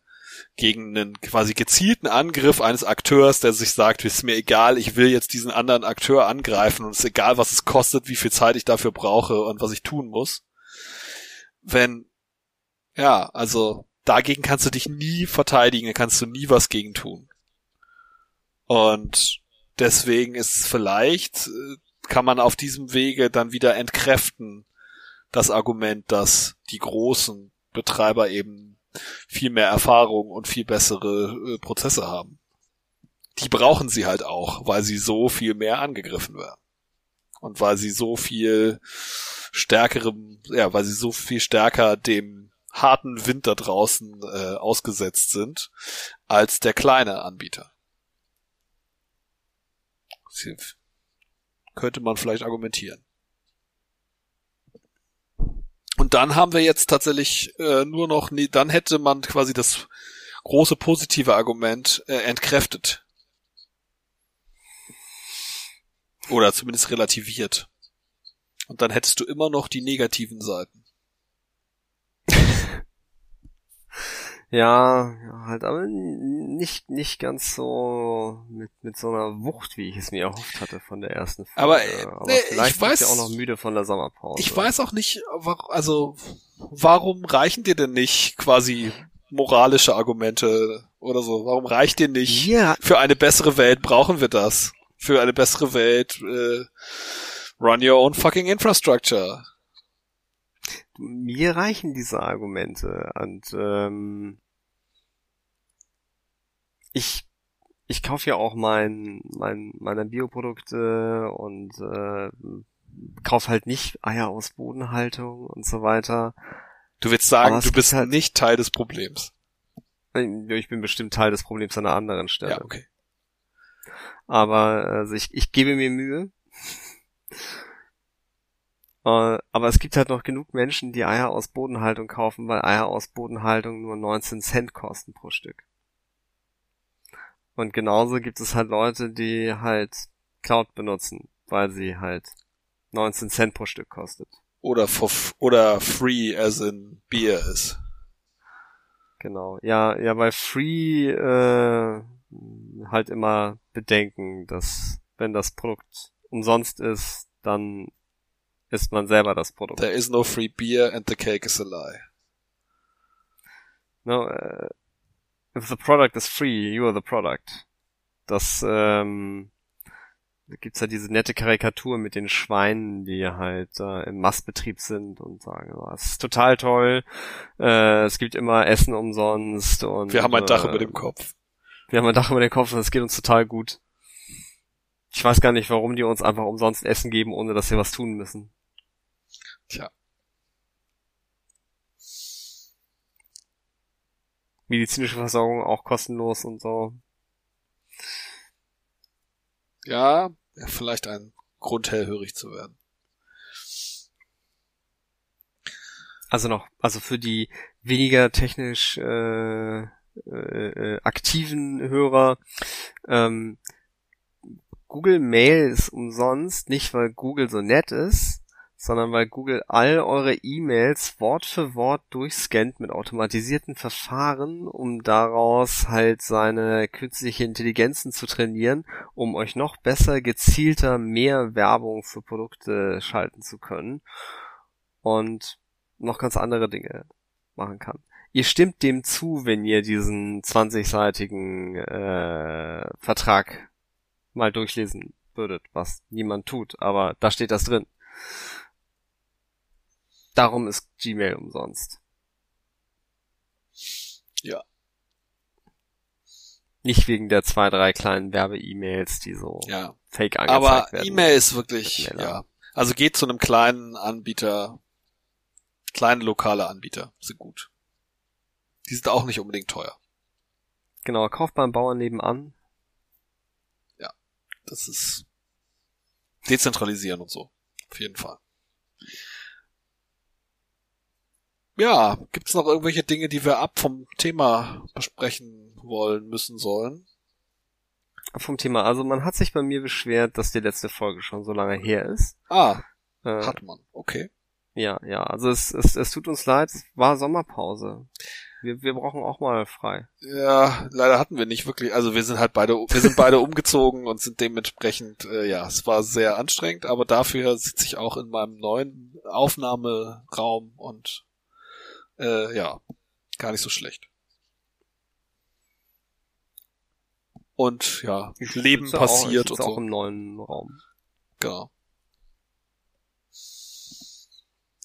gegen einen quasi gezielten Angriff eines Akteurs, der sich sagt, ist mir egal, ich will jetzt diesen anderen Akteur angreifen und es ist egal, was es kostet, wie viel Zeit ich dafür brauche und was ich tun muss. Wenn, ja, also dagegen kannst du dich nie verteidigen, da kannst du nie was gegen tun. Und deswegen ist vielleicht, äh, kann man auf diesem Wege dann wieder entkräften, das Argument, dass die großen Betreiber eben viel mehr Erfahrung und viel bessere äh, Prozesse haben. Die brauchen sie halt auch, weil sie so viel mehr angegriffen werden. Und weil sie so viel stärkerem, ja, weil sie so viel stärker dem harten Wind da draußen äh, ausgesetzt sind als der kleine Anbieter. Könnte man vielleicht argumentieren. Und dann haben wir jetzt tatsächlich äh, nur noch, nee, dann hätte man quasi das große positive Argument äh, entkräftet. Oder zumindest relativiert. Und dann hättest du immer noch die negativen Seiten. Ja, halt aber nicht, nicht ganz so mit, mit so einer Wucht, wie ich es mir erhofft hatte von der ersten Folge. Aber, äh, aber nee, vielleicht ich weiß, ja auch noch müde von der Sommerpause. Ich weiß auch nicht, also warum reichen dir denn nicht quasi moralische Argumente oder so? Warum reicht dir nicht? Ja. Für eine bessere Welt brauchen wir das. Für eine bessere Welt äh, run your own fucking infrastructure mir reichen diese Argumente und ähm, ich ich kaufe ja auch mein, mein meine Bioprodukte und äh, kauf halt nicht Eier aus Bodenhaltung und so weiter. Du willst sagen, du bist halt nicht Teil des Problems. Ich bin bestimmt Teil des Problems an einer anderen Stelle. Ja, okay. Aber also ich, ich gebe mir Mühe. Äh, aber es gibt halt noch genug Menschen, die Eier aus Bodenhaltung kaufen, weil Eier aus Bodenhaltung nur 19 Cent kosten pro Stück. Und genauso gibt es halt Leute, die halt Cloud benutzen, weil sie halt 19 Cent pro Stück kostet. Oder for, oder free as in Bier ist. Genau. Ja, ja, bei free äh, halt immer bedenken, dass wenn das Produkt umsonst ist, dann ist man selber das Produkt. There is no free beer and the cake is a lie. No, uh, if the product is free, you are the product. Das, ähm, da gibt's ja diese nette Karikatur mit den Schweinen, die halt äh, im Mastbetrieb sind und sagen, oh, es ist total toll, äh, es gibt immer Essen umsonst und wir haben ein Dach äh, über dem Kopf. Wir haben ein Dach über dem Kopf und es geht uns total gut. Ich weiß gar nicht, warum die uns einfach umsonst Essen geben, ohne dass wir was tun müssen. Tja. Medizinische Versorgung auch kostenlos und so. Ja, ja vielleicht ein Grund, hellhörig zu werden. Also noch, also für die weniger technisch äh, äh, äh aktiven Hörer, ähm, Google Mail ist umsonst, nicht weil Google so nett ist, sondern weil Google all eure E-Mails Wort für Wort durchscannt mit automatisierten Verfahren, um daraus halt seine künstliche Intelligenzen zu trainieren, um euch noch besser, gezielter mehr Werbung für Produkte schalten zu können und noch ganz andere Dinge machen kann. Ihr stimmt dem zu, wenn ihr diesen 20-seitigen äh, Vertrag mal durchlesen würdet, was niemand tut, aber da steht das drin. Darum ist Gmail umsonst. Ja. Nicht wegen der zwei, drei kleinen Werbe-E-Mails, die so Ja. fake angezeigt Aber werden. E-Mail ist wirklich, ja. Also geht zu einem kleinen Anbieter, kleine lokale Anbieter, sind gut. Die sind auch nicht unbedingt teuer. Genau, kauft beim Bauern nebenan. Das ist dezentralisieren und so. Auf jeden Fall. Ja, gibt's noch irgendwelche Dinge, die wir ab vom Thema besprechen wollen, müssen, sollen? Vom Thema. Also man hat sich bei mir beschwert, dass die letzte Folge schon so lange her ist. Ah, Äh, hat man. Okay. ja, ja. Also es, es, es tut uns leid, es war Sommerpause. Wir, wir brauchen auch mal frei. Ja, leider hatten wir nicht wirklich, also wir sind halt beide, wir sind beide umgezogen und sind dementsprechend, äh, ja, es war sehr anstrengend, aber dafür sitze ich auch in meinem neuen Aufnahmeraum und äh, ja, gar nicht so schlecht. Und ja, Ich Leben auch- passiert sitze und auch so. im neuen Raum. Genau.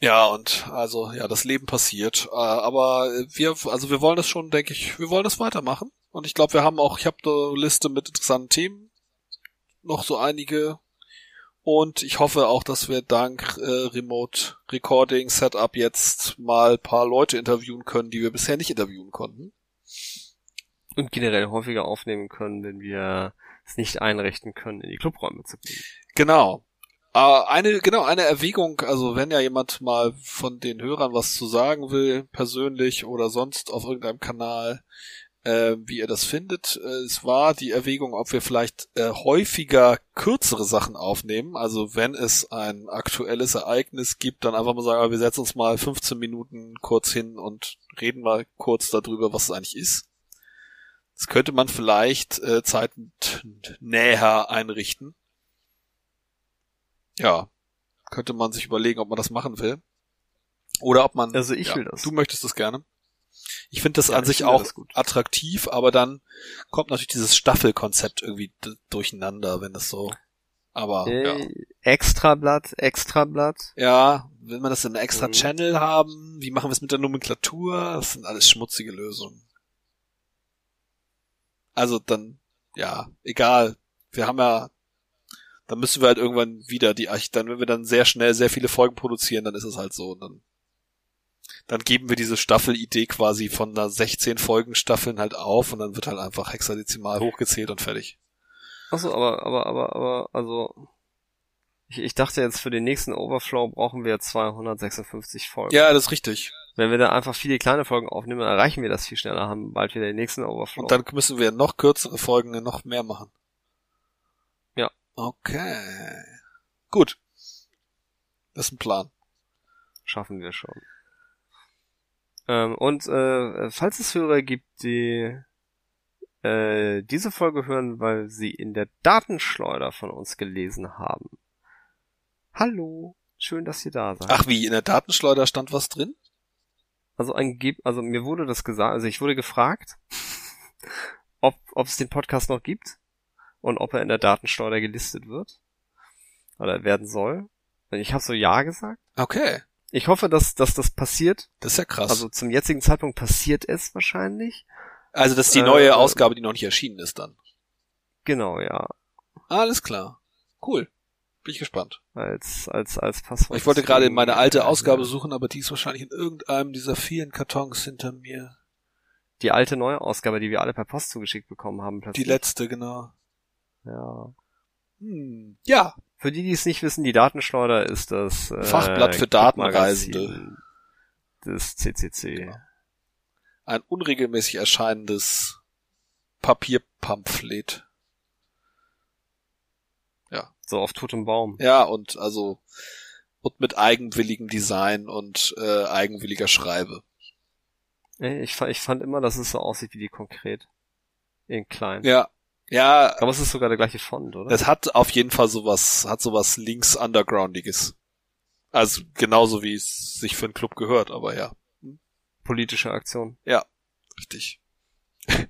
Ja, und also, ja, das Leben passiert. Äh, aber wir, also wir wollen das schon, denke ich, wir wollen das weitermachen. Und ich glaube, wir haben auch, ich habe eine Liste mit interessanten Themen. Noch so einige. Und ich hoffe auch, dass wir dank äh, Remote Recording Setup jetzt mal paar Leute interviewen können, die wir bisher nicht interviewen konnten. Und generell häufiger aufnehmen können, wenn wir es nicht einrichten können, in die Clubräume zu gehen. Genau. Äh, eine, genau, eine Erwägung, also wenn ja jemand mal von den Hörern was zu sagen will, persönlich oder sonst auf irgendeinem Kanal, äh, wie ihr das findet, äh, es war die Erwägung, ob wir vielleicht äh, häufiger kürzere Sachen aufnehmen. Also wenn es ein aktuelles Ereignis gibt, dann einfach mal sagen, wir setzen uns mal 15 Minuten kurz hin und reden mal kurz darüber, was es eigentlich ist. Das könnte man vielleicht äh, zeitnäher einrichten. Ja, könnte man sich überlegen, ob man das machen will. Oder ob man. Also ich ja, will das. Du möchtest das gerne. Ich finde das Ja, an ich sich auch attraktiv, aber dann kommt natürlich dieses Staffelkonzept irgendwie durcheinander, wenn das so. Aber ja. Äh, Extrablatt, Extrablatt. ja, will man das in einem extra Mhm. Channel haben? Wie machen wir es mit der Nomenklatur? Das sind alles schmutzige Lösungen. Also dann, ja, egal. Wir haben ja, dann müssen wir halt irgendwann wieder die Arch, dann, wenn wir dann sehr schnell sehr viele Folgen produzieren, dann ist es halt so. Und dann, dann geben wir diese Staffelidee quasi von einer 16 Folgen Staffeln halt auf und dann wird halt einfach hexadezimal hochgezählt und fertig. Achso, aber, aber, aber, aber, also. Ich, ich dachte jetzt, für den nächsten Overflow brauchen wir 256 Folgen. Ja, das ist richtig. Wenn wir da einfach viele kleine Folgen aufnehmen, dann erreichen wir das viel schneller, haben bald wieder den nächsten Overflow. Und dann müssen wir noch kürzere Folgen noch mehr machen. Ja. Okay. Gut. Das ist ein Plan. schaffen wir schon. Ähm, und äh, falls es Hörer gibt, die äh, diese Folge hören, weil sie in der Datenschleuder von uns gelesen haben. Hallo, schön, dass ihr da seid. Ach wie, in der Datenschleuder stand was drin? Also angeb also mir wurde das gesagt, also ich wurde gefragt, ob ob es den Podcast noch gibt und ob er in der Datenschleuder gelistet wird oder werden soll. Ich habe so ja gesagt. Okay. Ich hoffe, dass dass das passiert. Das ist ja krass. Also zum jetzigen Zeitpunkt passiert es wahrscheinlich. Also das ist die äh, neue Ausgabe, die noch nicht erschienen ist dann. Genau, ja. Alles klar. Cool. Bin ich gespannt. Als als als Passwort. Ich wollte gerade meine alte Ausgabe suchen, aber die ist wahrscheinlich in irgendeinem dieser vielen Kartons hinter mir. Die alte neue Ausgabe, die wir alle per Post zugeschickt bekommen haben. Die Plötzlich. letzte, genau. Ja. Hm. Ja, Für die, die es nicht wissen, die Datenschleuder ist das äh, Fachblatt für Datenreisende. Des CCC. Genau. ein unregelmäßig erscheinendes Papierpamphlet. So auf totem Baum. Ja, und also und mit eigenwilligem Design und äh, eigenwilliger Schreibe. Ich, ich fand immer, dass es so aussieht wie die konkret. In klein. Ja. Ja. Aber es ist sogar der gleiche Font, oder? Es hat auf jeden Fall sowas, hat sowas links undergroundiges. Also genauso wie es sich für einen Club gehört, aber ja. Politische Aktion. Ja, richtig.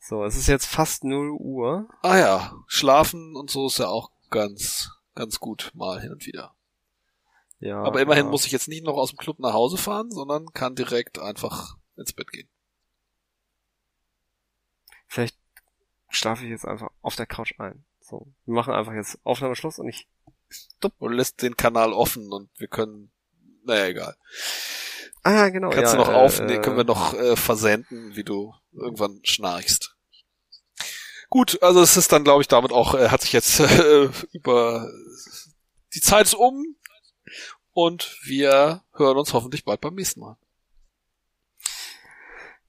so, es ist jetzt fast 0 Uhr. Ah ja, schlafen und so ist ja auch ganz, ganz gut mal hin und wieder. Ja. Aber immerhin ja. muss ich jetzt nicht noch aus dem Club nach Hause fahren, sondern kann direkt einfach ins Bett gehen. Vielleicht schlafe ich jetzt einfach auf der Couch ein. So, wir machen einfach jetzt Aufnahmeschluss und ich Und lässt den Kanal offen und wir können, naja, egal. Ah ja, genau. Kannst ja, du noch äh, aufnehmen, können wir noch äh, versenden, wie du irgendwann schnarchst. Gut, also es ist dann, glaube ich, damit auch, äh, hat sich jetzt äh, über die Zeit ist um und wir hören uns hoffentlich bald beim nächsten Mal.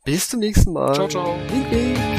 Bis zum nächsten Mal. Ciao, ciao. Wink, wink.